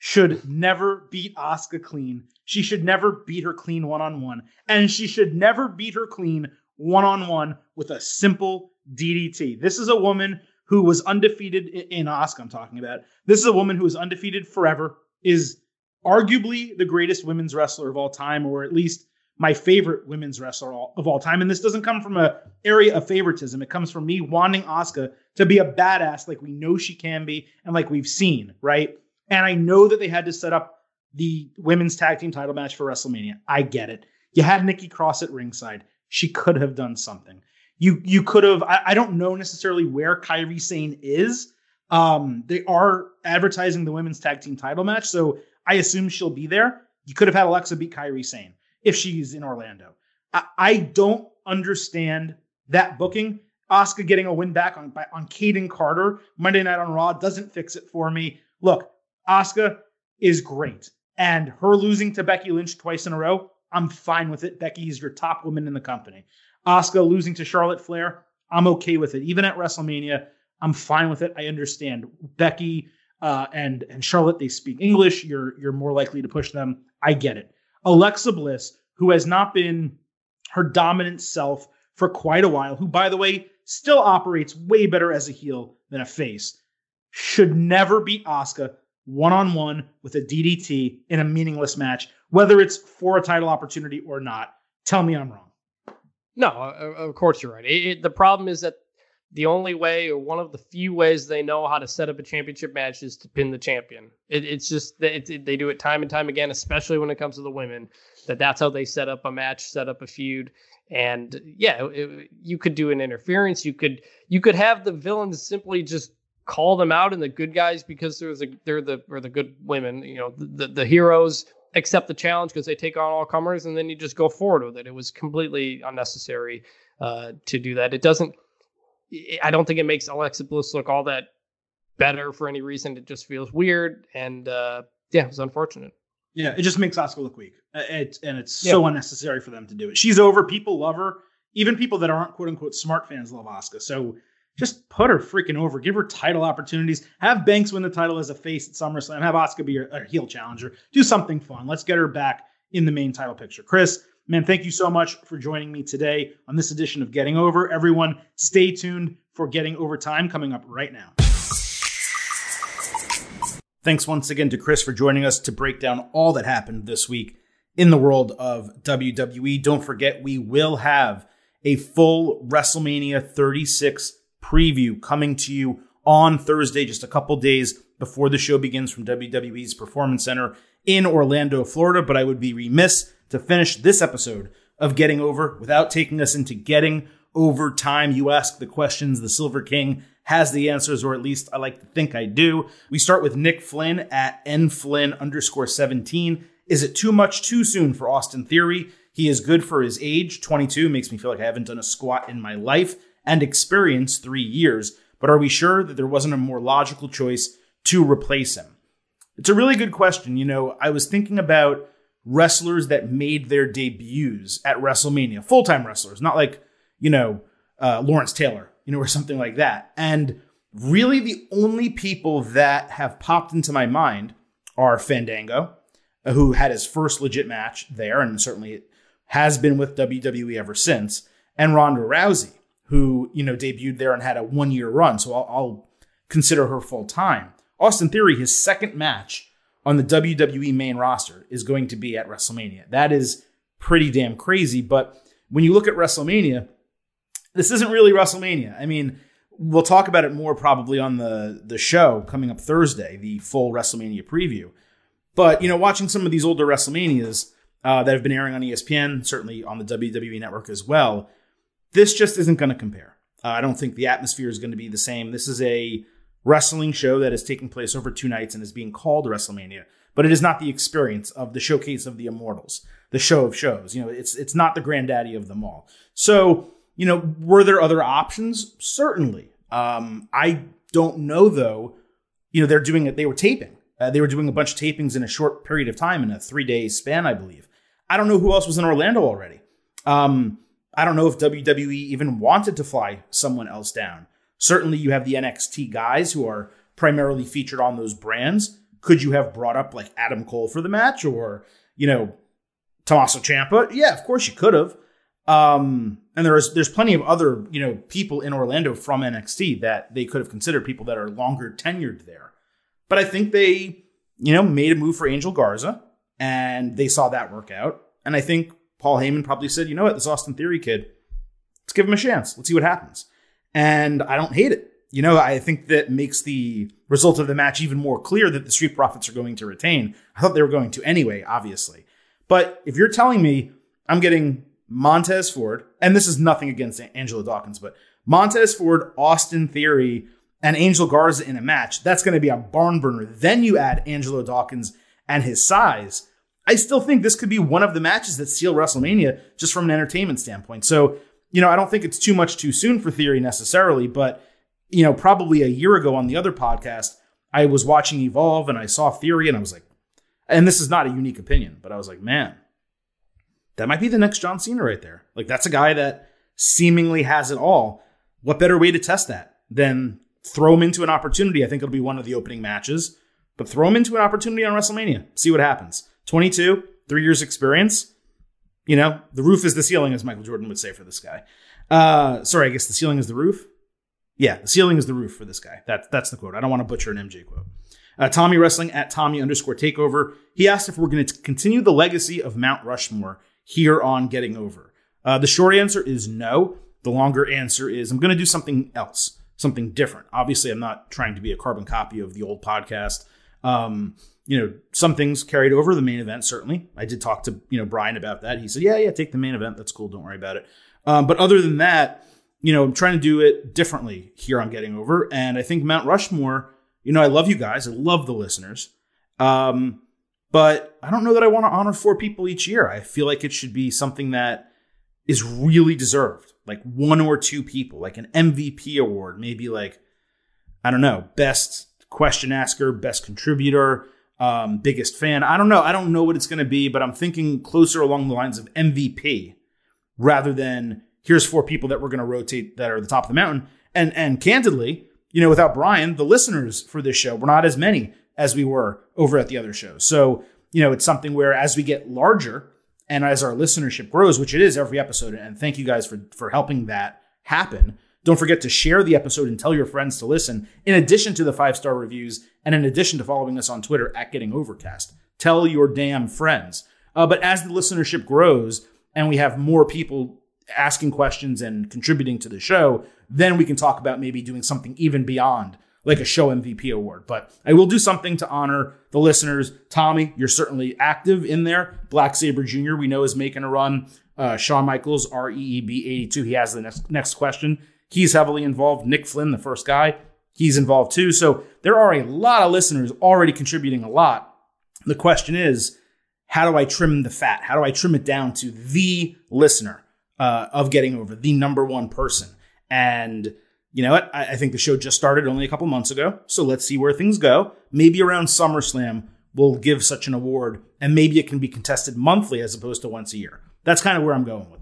should never beat Asuka clean. She should never beat her clean one on one. And she should never beat her clean one on one with a simple DDT. This is a woman who was undefeated in Asuka, I'm talking about. This is a woman who is undefeated forever, is arguably the greatest women's wrestler of all time, or at least my favorite women's wrestler of all time. And this doesn't come from a area of favoritism. It comes from me wanting Asuka to be a badass like we know she can be and like we've seen, right? And I know that they had to set up the women's tag team title match for WrestleMania. I get it. You had Nikki Cross at ringside. She could have done something. You you could have. I, I don't know necessarily where Kairi Sane is. Um, they are advertising the women's tag team title match, so I assume she'll be there. You could have had Alexa beat Kairi Sane if she's in Orlando. I, I don't understand that booking. Asuka getting a win back on on Kayden Carter Monday Night on Raw doesn't fix it for me. Look, Asuka is great, and her losing to Becky Lynch twice in a row, I'm fine with it. Becky is your top woman in the company. Asuka losing to Charlotte Flair, I'm okay with it. Even at WrestleMania, I'm fine with it. I understand Becky uh, and and Charlotte. They speak English. You're you're more likely to push them. I get it. Alexa Bliss, who has not been her dominant self for quite a while, who by the way still operates way better as a heel than a face, should never beat Asuka one on one with a DDT in a meaningless match, whether it's for a title opportunity or not. Tell me I'm wrong. No, uh, uh, of course you're right. It, it, the problem is that the only way, or one of the few ways they know how to set up a championship match, is to pin the champion. It, it's just it, they do it time and time again, especially when it comes to the women. That that's how they set up a match, set up a feud, and yeah, you could do an interference. You could you could have the villains simply just call them out and the good guys because they're the they're the or the good women. You know, the the, the heroes accept the challenge because they take on all comers, and then you just go forward with it. It was completely unnecessary uh, to do that. It doesn't. I don't think it makes Alexa Bliss look all that better for any reason. It just feels weird, and uh, yeah, it was unfortunate. Yeah, it just makes Asuka look weak. Uh, it, and it's yeah. so unnecessary for them to do it. She's over. People love her. Even people that aren't quote unquote smart fans love Asuka. So just put her freaking over. Give her title opportunities. Have Banks win the title as a face at SummerSlam. Have Asuka be a heel challenger. Do something fun. Let's get her back in the main title picture. Chris, man, thank you so much for joining me today on this edition of Getting Over. Everyone, stay tuned for Getting Over Time coming up right now. Thanks once again to Chris for joining us to break down all that happened this week in the world of WWE. Don't forget, we will have a full WrestleMania 36 preview coming to you on Thursday, just a couple days before the show begins from WWE's Performance Center in Orlando, Florida. But I would be remiss to finish this episode of Getting Over without taking us into Getting Over Time. You ask the questions, the Silver King has the answers, or at least I like to think I do. We start with Nick Flynn at nflynn underscore 17. Is it too much too soon for Austin Theory? He is good for his age, 22, makes me feel like I haven't done a squat in my life and experience three years, but are we sure that there wasn't a more logical choice to replace him? It's a really good question. You know, I was thinking about wrestlers that made their debuts at WrestleMania, full time wrestlers, not like, you know, uh, Lawrence Taylor, you know, or something like that. And really, the only people that have popped into my mind are Fandango, who had his first legit match there and certainly has been with WWE ever since, and Ronda Rousey who, you know, debuted there and had a one year run. So I'll, I'll consider her full time. Austin Theory, his second match on the WWE main roster is going to be at WrestleMania. That is pretty damn crazy. But when you look at WrestleMania, this isn't really WrestleMania. I mean, we'll talk about it more probably on the, the show coming up Thursday, the full WrestleMania preview. But, you know, watching some of these older WrestleManias uh, that have been airing on ESPN, certainly on the WWE network as well, this just isn't going to compare. Uh, I don't think the atmosphere is going to be the same. This is a wrestling show that is taking place over two nights and is being called WrestleMania, but it is not the experience of the showcase of the Immortals, the show of shows. You know, it's it's not the granddaddy of them all. So, you know, were there other options? Certainly. Um, I don't know though. You know, they're doing it. They were taping. Uh, they were doing a bunch of tapings in a short period of time in a three day span, I believe. I don't know who else was in Orlando already. Um, I don't know if WWE even wanted to fly someone else down. Certainly, you have the NXT guys who are primarily featured on those brands. Could you have brought up like Adam Cole for the match or, you know, Tommaso Ciampa? Yeah, of course you could have. Um, and there's there's plenty of other you know people in Orlando from NXT that they could have considered people that are longer tenured there. But I think they you know made a move for Angel Garza and they saw that work out. And I think Paul Heyman probably said, you know what, this Austin Theory kid, let's give him a chance. Let's see what happens. And I don't hate it. You know, I think that makes the result of the match even more clear that the Street Profits are going to retain. I thought they were going to anyway, obviously. But if you're telling me I'm getting Montez Ford, and this is nothing against Angelo Dawkins, but Montez Ford, Austin Theory, and Angel Garza in a match, that's going to be a barn burner. Then you add Angelo Dawkins and his size. I still think this could be one of the matches that seal WrestleMania just from an entertainment standpoint. So, you know, I don't think it's too much too soon for Theory necessarily, but, you know, probably a year ago on the other podcast, I was watching Evolve and I saw Theory and I was like, and this is not a unique opinion, but I was like, man, that might be the next John Cena right there. Like that's a guy that seemingly has it all. What better way to test that than throw him into an opportunity? I think it'll be one of the opening matches, but throw him into an opportunity on WrestleMania. See what happens. 22, three years experience. You know, the roof is the ceiling, as Michael Jordan would say for this guy. Uh, sorry, I guess the ceiling is the roof. Yeah, the ceiling is the roof for this guy. That, that's the quote. I don't want to butcher an MJ quote. Uh, Tommy Wrestling at Tommy underscore takeover. He asked if we're going to continue the legacy of Mount Rushmore here on Getting Over. Uh, the short answer is no. The longer answer is I'm going to do something else, something different. Obviously, I'm not trying to be a carbon copy of the old podcast. Um, you know, some things carried over the main event. Certainly, I did talk to you know Brian about that. He said, "Yeah, yeah, take the main event. That's cool. Don't worry about it." Um, but other than that, you know, I'm trying to do it differently here on Getting Over, and I think Mount Rushmore. You know, I love you guys. I love the listeners. Um, but I don't know that I want to honor four people each year. I feel like it should be something that is really deserved, like one or two people, like an MVP award, maybe like I don't know, best question asker, best contributor, um, biggest fan. I don't know. I don't know what it's going to be, but I'm thinking closer along the lines of MVP rather than here's four people that we're going to rotate that are the top of the mountain. And and candidly, you know, without Brian, the listeners for this show were not as many as we were over at the other shows. So, you know, it's something where as we get larger and as our listenership grows, which it is every episode, and thank you guys for for helping that happen. Don't forget to share the episode and tell your friends to listen, in addition to the five star reviews and in addition to following us on Twitter at Getting Overcast. Tell your damn friends. Uh, but as the listenership grows and we have more people asking questions and contributing to the show, then we can talk about maybe doing something even beyond like a show MVP award. But I will do something to honor the listeners. Tommy, you're certainly active in there. Black Saber Jr., we know, is making a run. Uh, Shawn Michaels, REEB 82, he has the next, next question. He's heavily involved. Nick Flynn, the first guy, he's involved too. So there are a lot of listeners already contributing a lot. The question is, how do I trim the fat? How do I trim it down to the listener uh, of getting over the number one person? And you know what? I, I think the show just started only a couple months ago. So let's see where things go. Maybe around SummerSlam, we'll give such an award and maybe it can be contested monthly as opposed to once a year. That's kind of where I'm going with.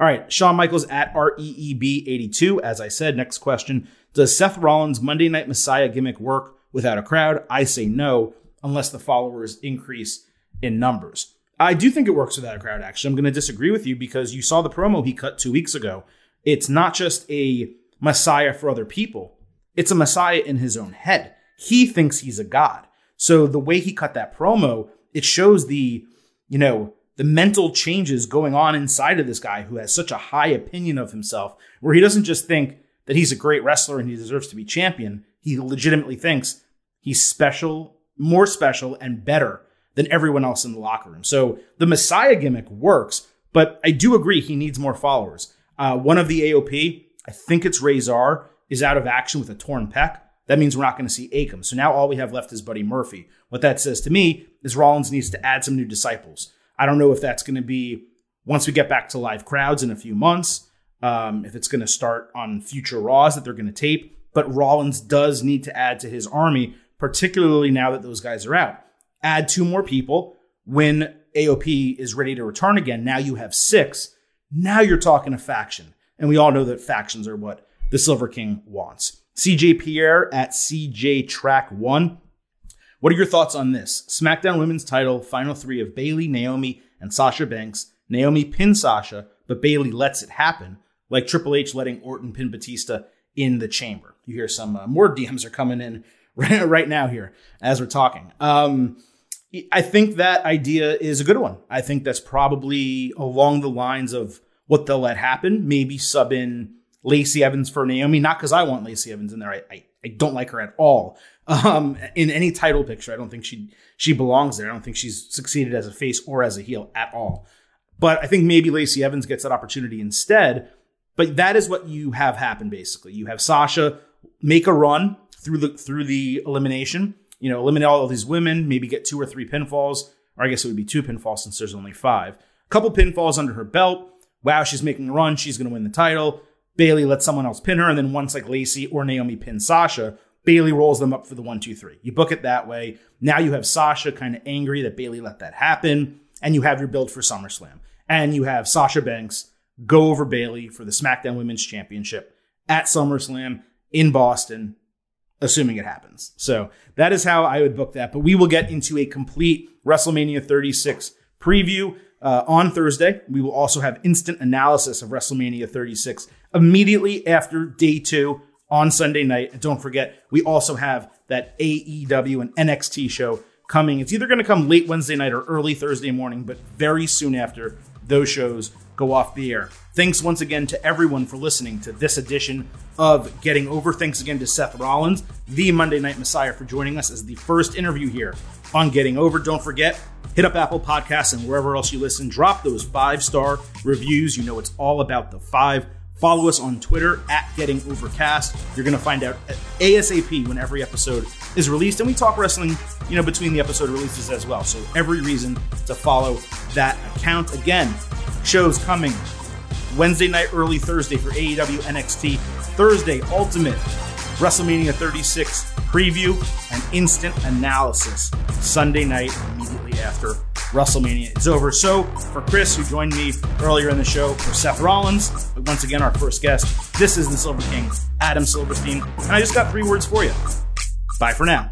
All right, Shawn Michaels at REEB82. As I said, next question Does Seth Rollins' Monday Night Messiah gimmick work without a crowd? I say no, unless the followers increase in numbers. I do think it works without a crowd, actually. I'm going to disagree with you because you saw the promo he cut two weeks ago. It's not just a Messiah for other people, it's a Messiah in his own head. He thinks he's a God. So the way he cut that promo, it shows the, you know, the mental changes going on inside of this guy who has such a high opinion of himself, where he doesn't just think that he's a great wrestler and he deserves to be champion. He legitimately thinks he's special, more special, and better than everyone else in the locker room. So the Messiah gimmick works, but I do agree he needs more followers. Uh, one of the AOP, I think it's Rezar, is out of action with a torn pec. That means we're not going to see Akam. So now all we have left is Buddy Murphy. What that says to me is Rollins needs to add some new disciples. I don't know if that's going to be once we get back to live crowds in a few months, um, if it's going to start on future Raws that they're going to tape. But Rollins does need to add to his army, particularly now that those guys are out. Add two more people. When AOP is ready to return again, now you have six. Now you're talking a faction. And we all know that factions are what the Silver King wants. CJ Pierre at CJ Track 1 what are your thoughts on this? SmackDown Women's title, final three of Bayley, Naomi, and Sasha Banks. Naomi pins Sasha, but Bayley lets it happen, like Triple H letting Orton pin Batista in the chamber. You hear some uh, more DMs are coming in [laughs] right, right now here as we're talking. Um, I think that idea is a good one. I think that's probably along the lines of what they'll let happen. Maybe sub in Lacey Evans for Naomi, not because I want Lacey Evans in there. I, I, I don't like her at all [laughs] um, in any title picture. I don't think she she belongs there. I don't think she's succeeded as a face or as a heel at all. But I think maybe Lacey Evans gets that opportunity instead. But that is what you have happen basically. You have Sasha make a run through the through the elimination. You know, eliminate all of these women, maybe get two or three pinfalls, or I guess it would be two pinfalls since there's only five. A couple pinfalls under her belt. Wow, she's making a run. She's going to win the title. Bayley lets someone else pin her, and then once like Lacey or Naomi pin Sasha, Bayley rolls them up for the one, two, three. You book it that way. Now you have Sasha kind of angry that Bayley let that happen, and you have your build for SummerSlam. and you have Sasha Banks go over Bayley for the SmackDown Women's Championship at SummerSlam in Boston, assuming it happens. So that is how I would book that. But we will get into a complete WrestleMania 36 preview uh, on Thursday. We will also have instant analysis of WrestleMania 36 immediately after day two on Sunday night. And don't forget, we also have that AEW and NXT show coming. It's either going to come late Wednesday night or early Thursday morning, but very soon after those shows go off the air. Thanks once again to everyone for listening to this edition of Getting Over. Thanks again to Seth Rollins, the Monday Night Messiah, for joining us as the first interview here on Getting Over. Don't forget, hit up Apple Podcasts and wherever else you listen. Drop those five star reviews. You know it's all about the five. Follow us on Twitter at Getting Overcast. You're going to find out ASAP when every episode is released, and we talk wrestling, you know, between the episode releases as well. So every reason to follow that account. Again, shows coming Wednesday night, early Thursday for AEW NXT. Thursday, Ultimate WrestleMania 36 preview and instant analysis. Sunday night, immediately after WrestleMania is over. So, for Chris, who joined me earlier in the show, for Seth Rollins, but once again, our first guest, this is the Silver King, Adam Silverstein. And I just got three words for you. Bye for now.